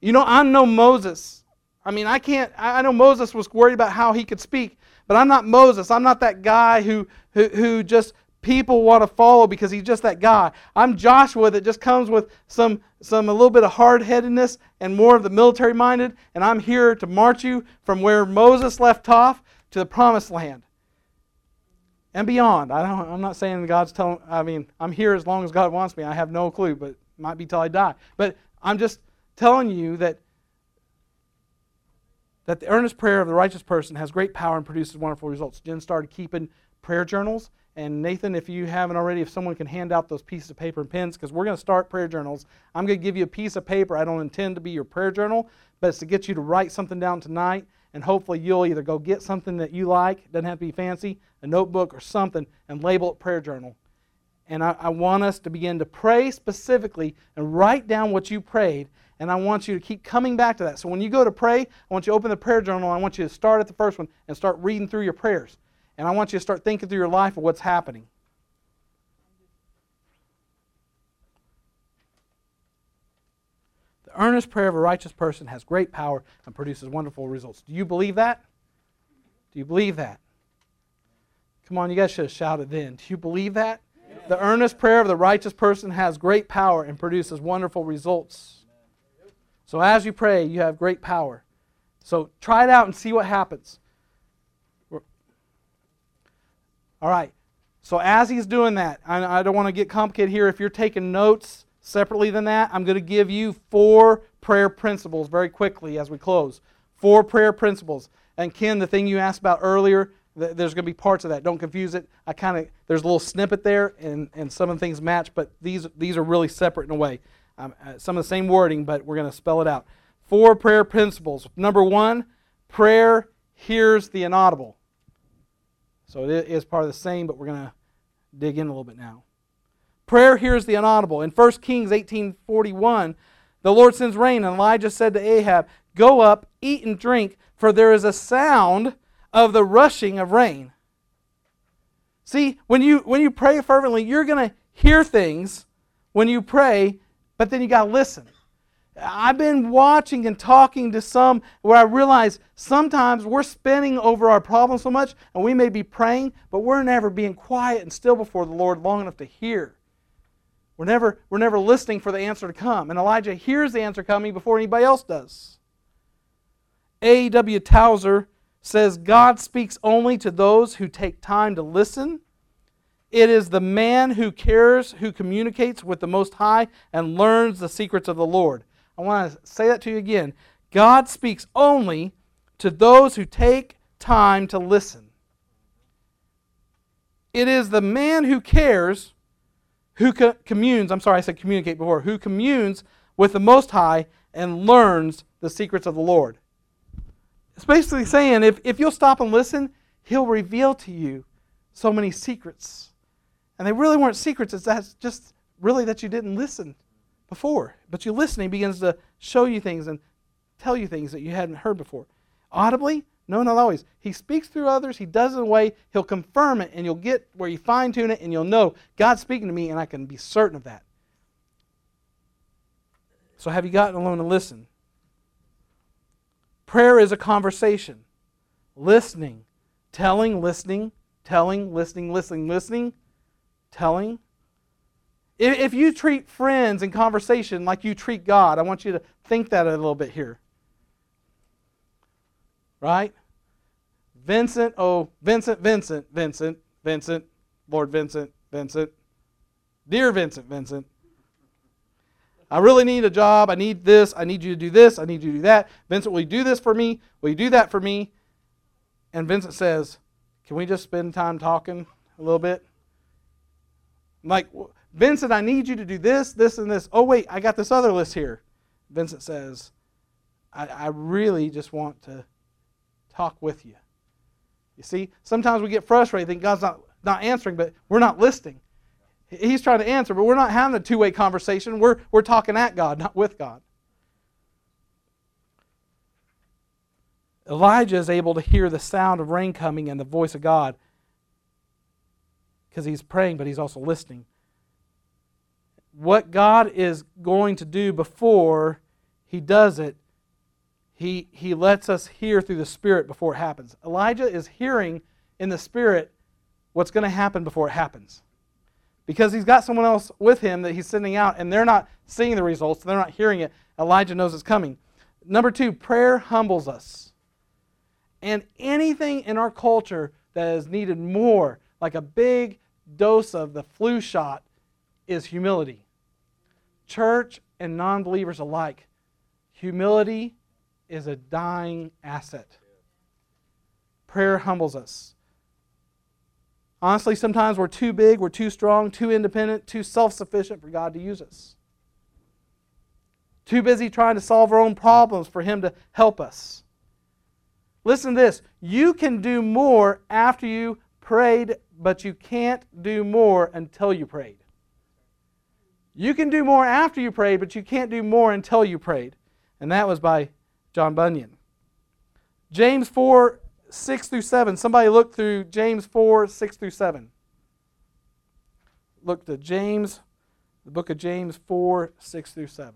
you know, I'm no Moses. I mean, I can't, I know Moses was worried about how he could speak, but I'm not Moses. I'm not that guy who, who, who just people want to follow because he's just that guy. I'm Joshua that just comes with some, some a little bit of hard headedness and more of the military minded, and I'm here to march you from where Moses left off to the promised land and beyond. I don't, I'm not saying God's telling, I mean, I'm here as long as God wants me. I have no clue, but it might be till I die. But I'm just telling you that that the earnest prayer of the righteous person has great power and produces wonderful results. Jen started keeping prayer journals and Nathan, if you haven't already, if someone can hand out those pieces of paper and pens, because we're going to start prayer journals. I'm going to give you a piece of paper. I don't intend to be your prayer journal, but it's to get you to write something down tonight, and hopefully you'll either go get something that you like, doesn't have to be fancy, a notebook or something, and label it prayer journal. And I, I want us to begin to pray specifically and write down what you prayed, and I want you to keep coming back to that. So when you go to pray, I want you to open the prayer journal, I want you to start at the first one and start reading through your prayers. And I want you to start thinking through your life of what's happening. The earnest prayer of a righteous person has great power and produces wonderful results. Do you believe that? Do you believe that? Come on, you guys should have shouted then. Do you believe that? The earnest prayer of the righteous person has great power and produces wonderful results. So as you pray, you have great power. So try it out and see what happens. All right. So as he's doing that, I, don't want to get complicated here. If you're taking notes separately than that, I'm going to give you four prayer principles very quickly as we close. Four prayer principles. And Ken, the thing you asked about earlier, there's going to be parts of that. Don't confuse it. I kind of there's a little snippet there, and, and some of the things match, but these these are really separate in a way. Um, uh, some of the same wording, but we're going to spell it out. Four prayer principles. Number one, prayer hears the inaudible. So it is part of the same, but we're going to dig in a little bit now. Prayer hears the inaudible. In 1 Kings 18:41, the Lord sends rain, and Elijah said to Ahab, "Go up, eat and drink, for there is a sound of the rushing of rain." See, when you when you pray fervently, you're going to hear things when you pray, but then you got to listen. I've been watching and talking to some where I realize sometimes we're spinning over our problems so much and we may be praying, but we're never being quiet and still before the Lord long enough to hear. We're never, we're never listening for the answer to come. And Elijah hears the answer coming before anybody else does. A.W. Tozer says God speaks only to those who take time to listen. It is the man who cares who communicates with the Most High and learns the secrets of the Lord. I want to say that to you again. God speaks only to those who take time to listen. It is the man who cares who co- communes, I'm sorry, I said communicate before, who communes with the Most High and learns the secrets of the Lord. It's basically saying if, if you'll stop and listen, He'll reveal to you so many secrets. And they really weren't secrets, it's that's just really that you didn't listen before. But you listen, he begins to show you things and tell you things that you hadn't heard before. Audibly? No, not always. He speaks through others. He does it in a way, he'll confirm it, and you'll get where you fine tune it, and you'll know God's speaking to me, and I can be certain of that. So, have you gotten alone and listened? Prayer is a conversation. Listening, telling, listening, telling, listening, listening, listening, telling, if you treat friends and conversation like you treat God, I want you to think that a little bit here. Right? Vincent, oh, Vincent, Vincent, Vincent, Vincent, Lord Vincent, Vincent. Dear Vincent, Vincent, I really need a job. I need this. I need you to do this. I need you to do that. Vincent, will you do this for me? Will you do that for me? And Vincent says, Can we just spend time talking a little bit? Like, Vincent, I need you to do this, this, and this. Oh, wait, I got this other list here. Vincent says, I, I really just want to talk with you. You see, sometimes we get frustrated, think God's not, not answering, but we're not listening. He's trying to answer, but we're not having a two way conversation. We're, we're talking at God, not with God. Elijah is able to hear the sound of rain coming and the voice of God because he's praying, but he's also listening. What God is going to do before he does it, he, he lets us hear through the Spirit before it happens. Elijah is hearing in the Spirit what's going to happen before it happens. Because he's got someone else with him that he's sending out, and they're not seeing the results, they're not hearing it. Elijah knows it's coming. Number two, prayer humbles us. And anything in our culture that is needed more, like a big dose of the flu shot, is humility. Church and non believers alike, humility is a dying asset. Prayer humbles us. Honestly, sometimes we're too big, we're too strong, too independent, too self sufficient for God to use us. Too busy trying to solve our own problems for Him to help us. Listen to this. You can do more after you prayed, but you can't do more until you prayed. You can do more after you prayed, but you can't do more until you prayed. And that was by John Bunyan. James 4 6 through 7. Somebody look through James 4 6 through 7. Look to James, the book of James 4 6 through 7.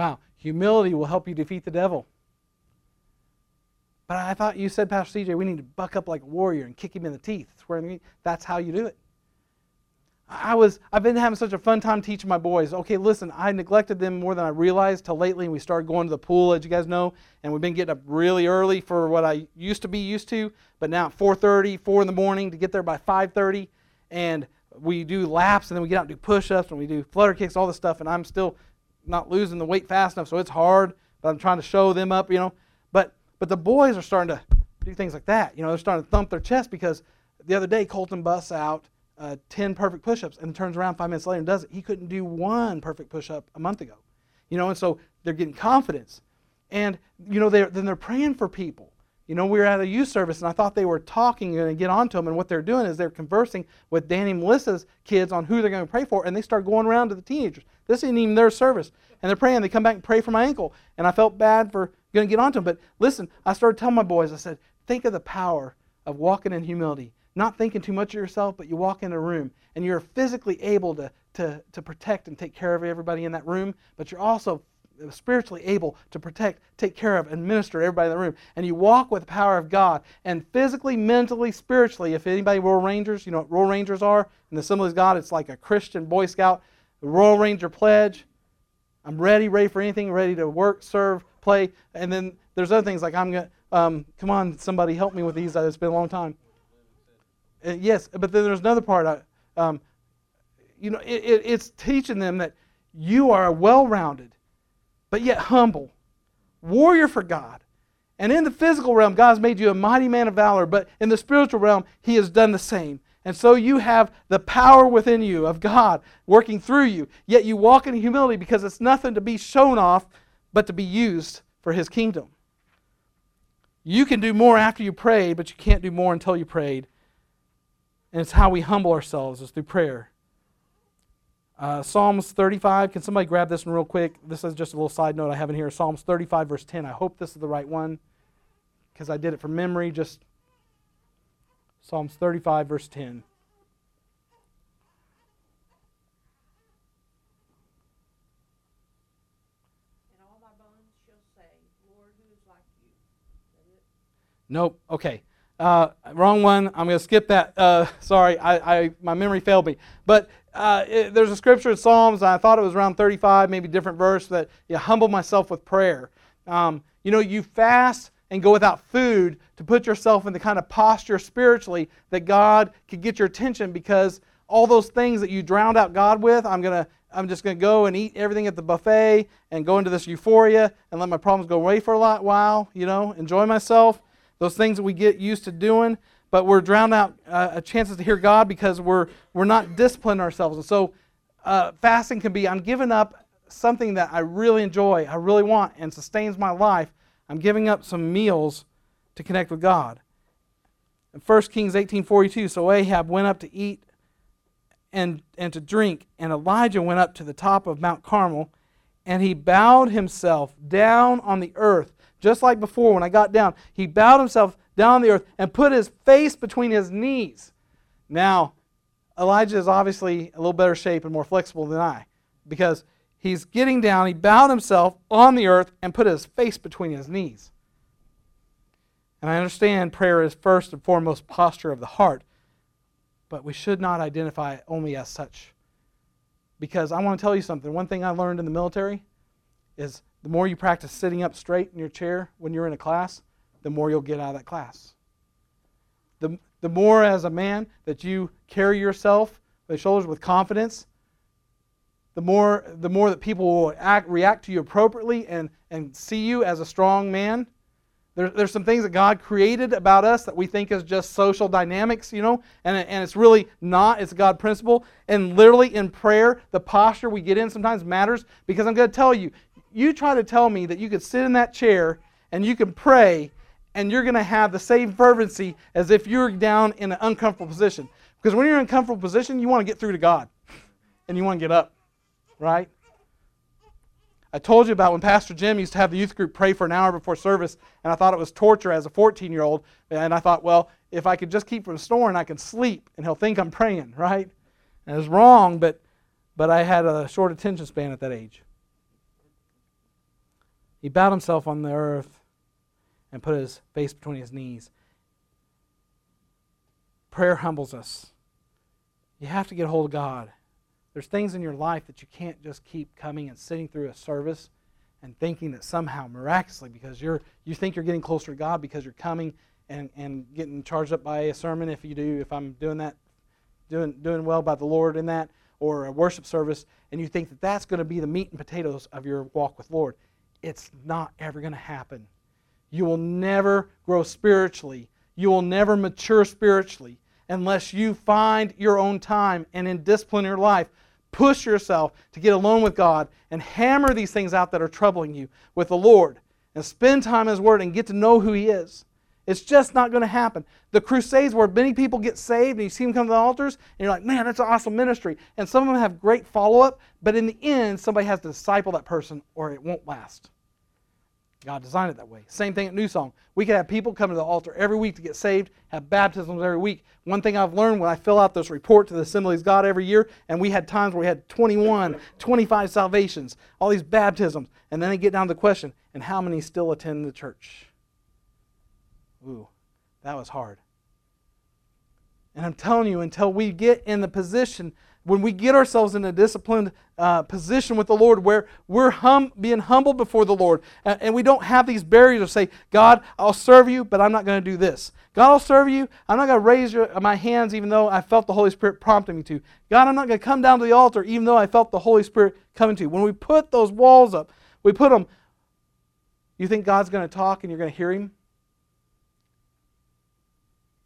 Wow, humility will help you defeat the devil. But I thought you said, Pastor CJ, we need to buck up like a warrior and kick him in the teeth. That's how you do it. I was I've been having such a fun time teaching my boys. Okay, listen, I neglected them more than I realized till lately and we started going to the pool, as you guys know, and we've been getting up really early for what I used to be used to, but now at 4:30, 4 in the morning to get there by 5:30 and we do laps and then we get out and do push-ups and we do flutter kicks, all this stuff, and I'm still not losing the weight fast enough, so it's hard. But I'm trying to show them up, you know. But but the boys are starting to do things like that. You know, they're starting to thump their chest because the other day Colton busts out uh, 10 perfect push-ups and turns around five minutes later and does it. He couldn't do one perfect push-up a month ago. You know, and so they're getting confidence. And, you know, they're, then they're praying for people. You know, we were at a youth service and I thought they were talking and get onto them. And what they're doing is they're conversing with Danny Melissa's kids on who they're going to pray for. And they start going around to the teenagers. This isn't even their service. And they're praying. They come back and pray for my ankle. And I felt bad for going to get onto them. But listen, I started telling my boys, I said, think of the power of walking in humility. Not thinking too much of yourself, but you walk in a room and you're physically able to, to, to protect and take care of everybody in that room, but you're also spiritually able to protect, take care of, and minister everybody in the room. And you walk with the power of God. And physically, mentally, spiritually, if anybody Royal Rangers, you know what Royal Rangers are? In the Assemblies of God, it's like a Christian Boy Scout the Royal Ranger pledge. I'm ready, ready for anything, ready to work, serve, play. And then there's other things like I'm going to, um, come on, somebody help me with these. It's been a long time. Uh, yes, but then there's another part. I, um, you know, it, it, it's teaching them that you are well rounded, but yet humble warrior for God. And in the physical realm, God's made you a mighty man of valor, but in the spiritual realm, He has done the same. And so you have the power within you of God working through you. Yet you walk in humility because it's nothing to be shown off, but to be used for His kingdom. You can do more after you prayed, but you can't do more until you prayed. And it's how we humble ourselves is through prayer. Uh, Psalms 35. Can somebody grab this one real quick? This is just a little side note I have in here. Psalms 35, verse 10. I hope this is the right one because I did it from memory just Psalms 35, verse 10. Nope. Okay. Uh, wrong one. I'm going to skip that. Uh, sorry, I, I, my memory failed me. But uh, it, there's a scripture in Psalms, I thought it was around 35, maybe different verse, that you humble myself with prayer. Um, you know, you fast and go without food to put yourself in the kind of posture spiritually that God could get your attention because all those things that you drowned out God with, I'm going to I'm just going to go and eat everything at the buffet and go into this euphoria and let my problems go away for a lot while, you know, enjoy myself those things that we get used to doing, but we're drowned out uh, chances to hear God because we're, we're not disciplining ourselves. And so uh, fasting can be I'm giving up something that I really enjoy, I really want, and sustains my life. I'm giving up some meals to connect with God. In 1 Kings 18:42, so Ahab went up to eat and, and to drink, and Elijah went up to the top of Mount Carmel, and he bowed himself down on the earth just like before when I got down. He bowed himself down the earth and put his face between his knees. Now, Elijah is obviously a little better shape and more flexible than I because he's getting down, he bowed himself on the earth and put his face between his knees. And I understand prayer is first and foremost posture of the heart, but we should not identify it only as such. Because I want to tell you something. One thing I learned in the military is the more you practice sitting up straight in your chair when you're in a class, the more you'll get out of that class. The, the more as a man that you carry yourself the shoulders with confidence, the more, the more that people will act, react to you appropriately and, and see you as a strong man. There, there's some things that God created about us that we think is just social dynamics, you know, and, and it's really not. It's God principle. And literally in prayer, the posture we get in sometimes matters because I'm going to tell you, you try to tell me that you could sit in that chair and you can pray and you're going to have the same fervency as if you're down in an uncomfortable position. Because when you're in a comfortable position, you want to get through to God and you want to get up, right? I told you about when Pastor Jim used to have the youth group pray for an hour before service, and I thought it was torture as a 14 year old. And I thought, well, if I could just keep from snoring, I can sleep and he'll think I'm praying, right? And it was wrong, but, but I had a short attention span at that age. He bowed himself on the earth and put his face between his knees. Prayer humbles us. You have to get a hold of God. There's things in your life that you can't just keep coming and sitting through a service and thinking that somehow miraculously because you're you think you're getting closer to God because you're coming and, and getting charged up by a sermon if you do if I'm doing that doing doing well by the Lord in that or a worship service and you think that that's going to be the meat and potatoes of your walk with Lord it's not ever going to happen. You will never grow spiritually. You will never mature spiritually unless you find your own time and in discipline your life, push yourself to get alone with God and hammer these things out that are troubling you with the Lord and spend time in His Word and get to know who He is. It's just not going to happen. The crusades where many people get saved and you see them come to the altars and you're like, man, that's an awesome ministry. And some of them have great follow up, but in the end, somebody has to disciple that person or it won't last. God designed it that way. Same thing at New Song. We could have people come to the altar every week to get saved, have baptisms every week. One thing I've learned when I fill out this report to the Assemblies God every year, and we had times where we had 21, 25 salvations, all these baptisms, and then they get down to the question, and how many still attend the church? Ooh, that was hard. And I'm telling you, until we get in the position, when we get ourselves in a disciplined uh, position with the Lord where we're hum, being humbled before the Lord and, and we don't have these barriers of say, God, I'll serve you, but I'm not going to do this. God, I'll serve you. I'm not going to raise your, my hands even though I felt the Holy Spirit prompting me to. God, I'm not going to come down to the altar even though I felt the Holy Spirit coming to. When we put those walls up, we put them, you think God's going to talk and you're going to hear Him?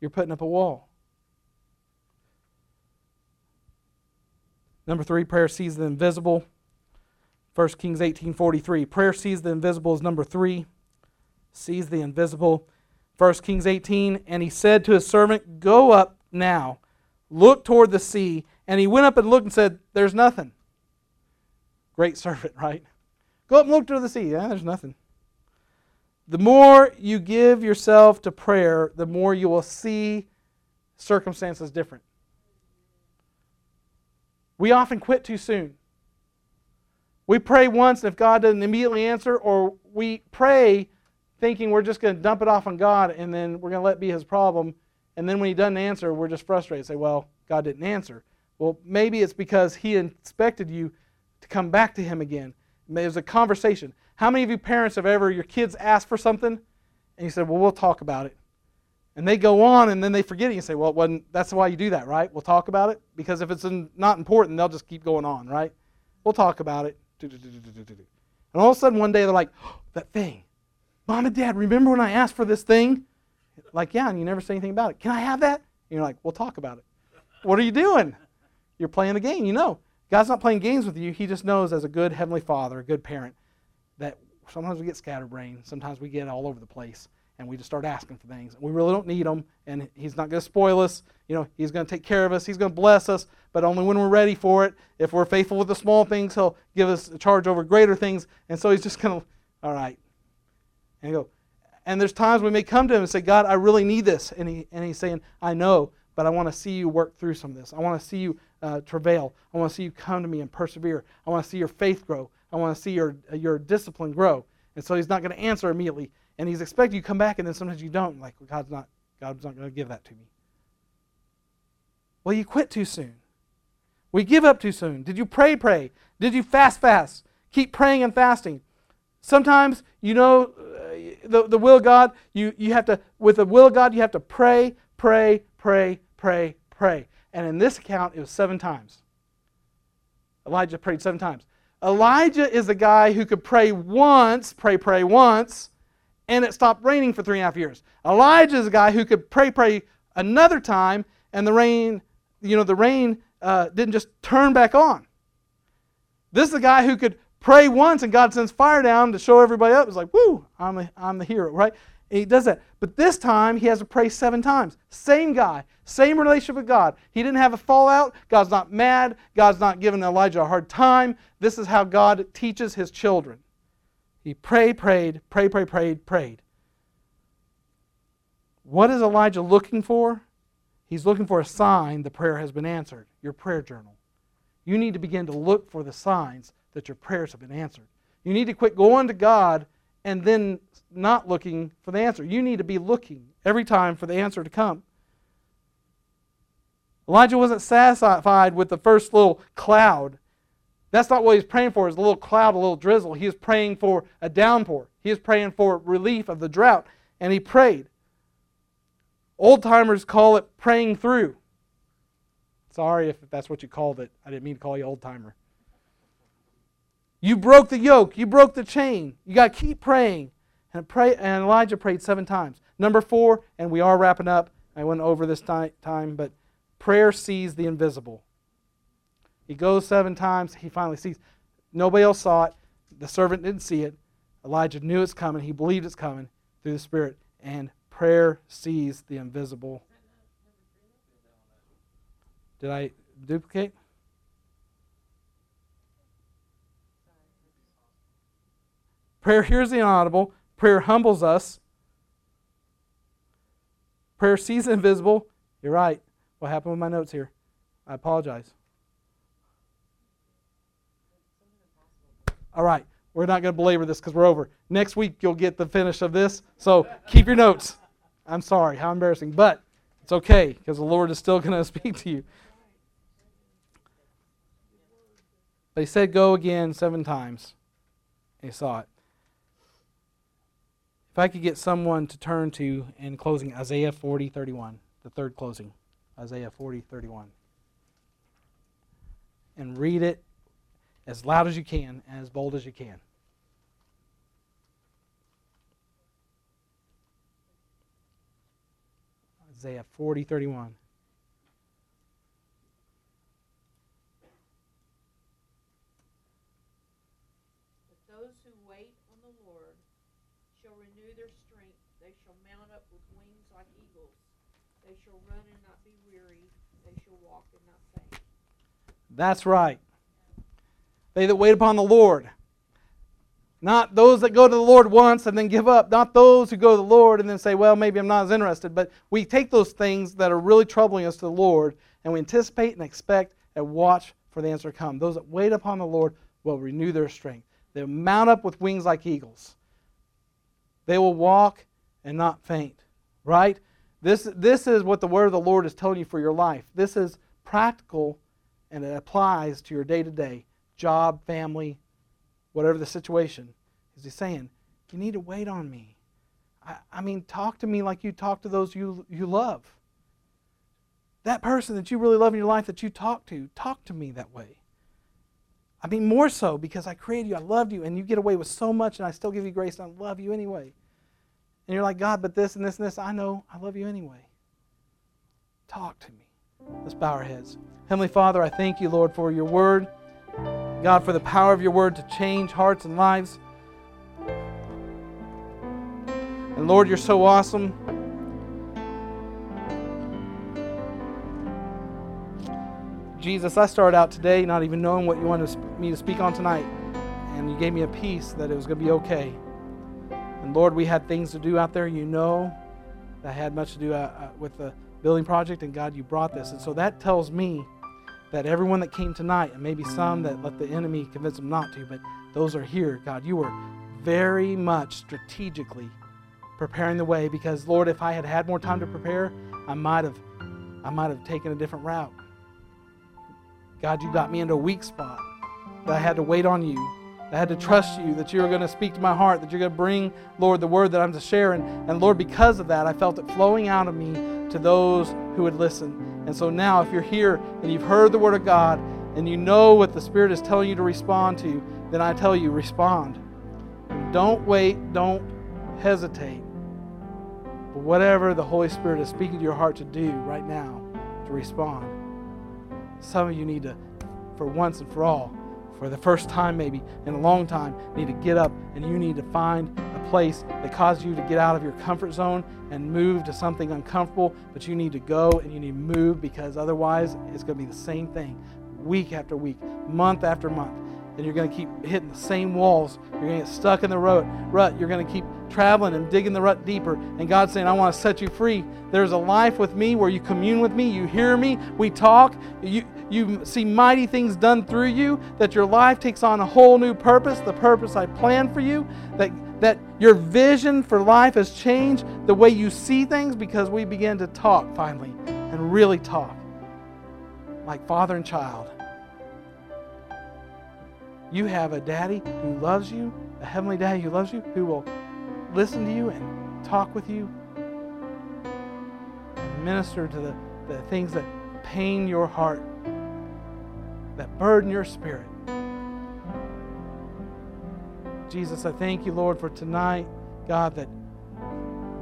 You're putting up a wall. Number three, prayer sees the invisible. 1 Kings 18.43. Prayer sees the invisible is number three. Sees the invisible. 1 Kings 18, and he said to his servant, Go up now, look toward the sea. And he went up and looked and said, There's nothing. Great servant, right? Go up and look toward the sea. Yeah, there's nothing. The more you give yourself to prayer, the more you will see circumstances different. We often quit too soon. We pray once, and if God doesn't immediately answer, or we pray thinking we're just going to dump it off on God and then we're going to let be his problem. And then when he doesn't answer, we're just frustrated. Say, well, God didn't answer. Well, maybe it's because he expected you to come back to him again. It was a conversation. How many of you parents have ever, your kids asked for something and you said, well, we'll talk about it. And they go on and then they forget it. You say, well, it wasn't, that's why you do that, right? We'll talk about it. Because if it's not important, they'll just keep going on, right? We'll talk about it. And all of a sudden, one day, they're like, oh, that thing. Mom and Dad, remember when I asked for this thing? Like, yeah, and you never say anything about it. Can I have that? And you're like, we'll talk about it. What are you doing? You're playing a game. You know. God's not playing games with you. He just knows as a good heavenly father, a good parent, that sometimes we get scatterbrained. Sometimes we get all over the place and we just start asking for things. We really don't need them, and He's not going to spoil us. You know, He's going to take care of us. He's going to bless us, but only when we're ready for it. If we're faithful with the small things, He'll give us a charge over greater things. And so He's just going to, all right, and go. And there's times we may come to Him and say, God, I really need this, and He and He's saying, I know, but I want to see you work through some of this. I want to see you uh, travail. I want to see you come to me and persevere. I want to see your faith grow. I want to see your your discipline grow. And so He's not going to answer immediately and he's expecting you to come back, and then sometimes you don't. Like well, God's not God's not going to give that to me. Well, you quit too soon. We give up too soon. Did you pray, pray? Did you fast, fast? Keep praying and fasting. Sometimes you know uh, the, the will of God. You you have to with the will of God you have to pray, pray, pray, pray, pray. And in this account, it was seven times. Elijah prayed seven times. Elijah is a guy who could pray once, pray, pray once, and it stopped raining for three and a half years. Elijah is a guy who could pray, pray another time, and the rain, you know, the rain uh, didn't just turn back on. This is a guy who could pray once and God sends fire down to show everybody up. It's like, whoo, I'm the, I'm the hero, right? He does that. But this time, he has to pray seven times. Same guy, same relationship with God. He didn't have a fallout. God's not mad. God's not giving Elijah a hard time. This is how God teaches his children. He prayed, prayed, prayed, prayed, prayed, prayed. What is Elijah looking for? He's looking for a sign the prayer has been answered, your prayer journal. You need to begin to look for the signs that your prayers have been answered. You need to quit going to God and then not looking for the answer. You need to be looking every time for the answer to come. Elijah wasn't satisfied with the first little cloud that's not what he's praying for, is a little cloud, a little drizzle. He is praying for a downpour. He is praying for relief of the drought. And he prayed. Old timers call it praying through. Sorry if that's what you called it. I didn't mean to call you old timer. You broke the yoke. You broke the chain. You got to keep praying. And, pray, and Elijah prayed seven times. Number four, and we are wrapping up. I went over this time, but prayer sees the invisible. He goes seven times. He finally sees. Nobody else saw it. The servant didn't see it. Elijah knew it's coming. He believed it's coming through the Spirit. And prayer sees the invisible. Did I duplicate? Prayer hears the inaudible. Prayer humbles us. Prayer sees the invisible. You're right. What happened with my notes here? I apologize. All right, we're not going to belabor this because we're over. Next week, you'll get the finish of this. So keep your notes. I'm sorry, how embarrassing. But it's okay because the Lord is still going to speak to you. They said go again seven times. They saw it. If I could get someone to turn to in closing Isaiah 40 31, the third closing, Isaiah 40 31, and read it as loud as you can and as bold as you can. Isaiah 40, 31. But those who wait on the Lord shall renew their strength. They shall mount up with wings like eagles. They shall run and not be weary. They shall walk and not faint. That's right. They that wait upon the Lord. Not those that go to the Lord once and then give up. Not those who go to the Lord and then say, well, maybe I'm not as interested. But we take those things that are really troubling us to the Lord and we anticipate and expect and watch for the answer to come. Those that wait upon the Lord will renew their strength. They'll mount up with wings like eagles. They will walk and not faint, right? This, this is what the word of the Lord is telling you for your life. This is practical and it applies to your day to day job, family, whatever the situation. Is he saying, You need to wait on me? I, I mean, talk to me like you talk to those you, you love. That person that you really love in your life that you talk to, talk to me that way. I mean, more so because I created you, I loved you, and you get away with so much, and I still give you grace, and I love you anyway. And you're like, God, but this and this and this, I know I love you anyway. Talk to me. Let's bow our heads. Heavenly Father, I thank you, Lord, for your word. God, for the power of your word to change hearts and lives. And Lord, you're so awesome. Jesus, I started out today not even knowing what you wanted me to speak on tonight. And you gave me a peace that it was going to be okay. And Lord, we had things to do out there. You know that had much to do uh, uh, with the building project. And God, you brought this. And so that tells me that everyone that came tonight, and maybe some that let the enemy convince them not to, but those are here, God, you were very much strategically preparing the way because Lord, if I had had more time to prepare, I might have I might have taken a different route. God, you got me into a weak spot. That I had to wait on you. I had to trust you that you were going to speak to my heart, that you're going to bring, Lord, the word that I'm to share. And, and Lord, because of that, I felt it flowing out of me to those who would listen. And so now, if you're here and you've heard the word of God and you know what the Spirit is telling you to respond to, then I tell you, respond. Don't wait, don't hesitate. But whatever the Holy Spirit is speaking to your heart to do right now, to respond. Some of you need to, for once and for all, for the first time maybe in a long time, need to get up and you need to find a place that causes you to get out of your comfort zone and move to something uncomfortable, but you need to go and you need to move because otherwise it's going to be the same thing week after week, month after month and you're going to keep hitting the same walls. You're going to get stuck in the rut. rut. You're going to keep traveling and digging the rut deeper. And God's saying, I want to set you free. There's a life with me where you commune with me, you hear me, we talk, you, you see mighty things done through you, that your life takes on a whole new purpose, the purpose I planned for you, that, that your vision for life has changed, the way you see things, because we begin to talk finally and really talk like father and child. You have a daddy who loves you, a heavenly daddy who loves you, who will listen to you and talk with you and minister to the, the things that pain your heart, that burden your spirit. Jesus, I thank you, Lord, for tonight, God, that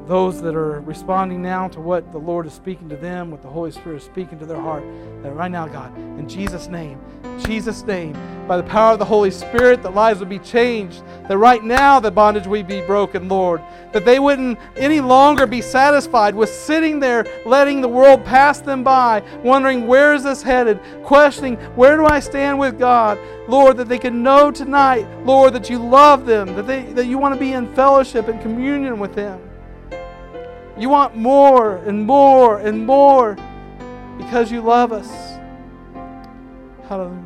those that are responding now to what the Lord is speaking to them, what the Holy Spirit is speaking to their heart, that right now, God, in Jesus' name, Jesus' name, by the power of the Holy Spirit, that lives would be changed, that right now the bondage would be broken, Lord, that they wouldn't any longer be satisfied with sitting there letting the world pass them by, wondering where is this headed, questioning where do I stand with God, Lord, that they can know tonight, Lord, that you love them, that, they, that you want to be in fellowship and communion with them. You want more and more and more because you love us. Hallelujah.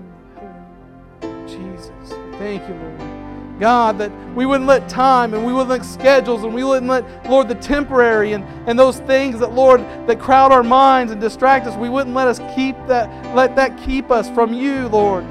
Jesus. Thank you, Lord. God, that we wouldn't let time and we wouldn't let schedules and we wouldn't let, Lord, the temporary and, and those things that, Lord, that crowd our minds and distract us, we wouldn't let us keep that, let that keep us from you, Lord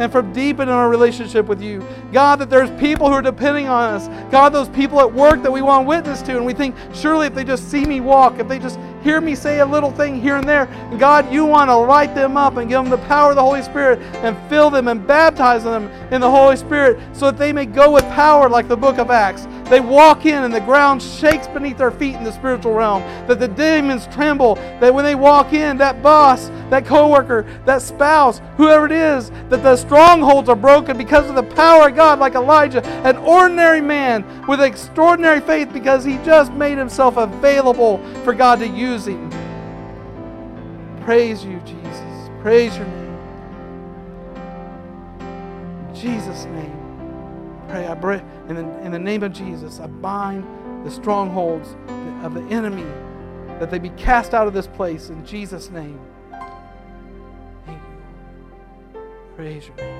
and from deepening our relationship with you. God, that there's people who are depending on us. God, those people at work that we want to witness to, and we think, surely if they just see me walk, if they just hear me say a little thing here and there, God, you want to light them up and give them the power of the Holy Spirit and fill them and baptize them in the Holy Spirit so that they may go with power like the book of Acts. They walk in and the ground shakes beneath their feet in the spiritual realm. That the demons tremble. That when they walk in, that boss, that coworker, that spouse, whoever it is, that the strongholds are broken because of the power of God, like Elijah, an ordinary man with extraordinary faith because he just made himself available for God to use him. Praise you, Jesus. Praise your name. In Jesus' name. Pray, I pray in the, in the name of Jesus, I bind the strongholds of the enemy that they be cast out of this place in Jesus' name. Praise your name.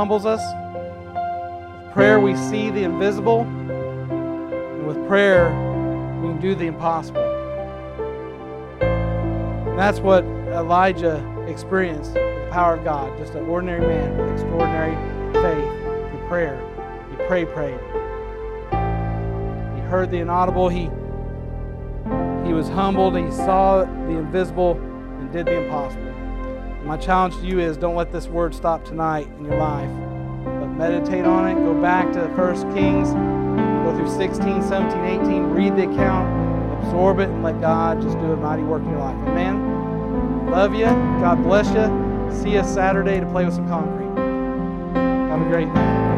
Humbles us. With prayer, we see the invisible. And with prayer, we can do the impossible. And that's what Elijah experienced the power of God. Just an ordinary man with extraordinary faith through prayer. He prayed, prayed. He heard the inaudible. He he was humbled. He saw the invisible and did the impossible. My challenge to you is don't let this word stop tonight in your life, but meditate on it. Go back to 1 Kings, go through 16, 17, 18, read the account, absorb it, and let God just do a mighty work in your life. Amen. Love you. God bless you. See you Saturday to play with some concrete. Have a great night.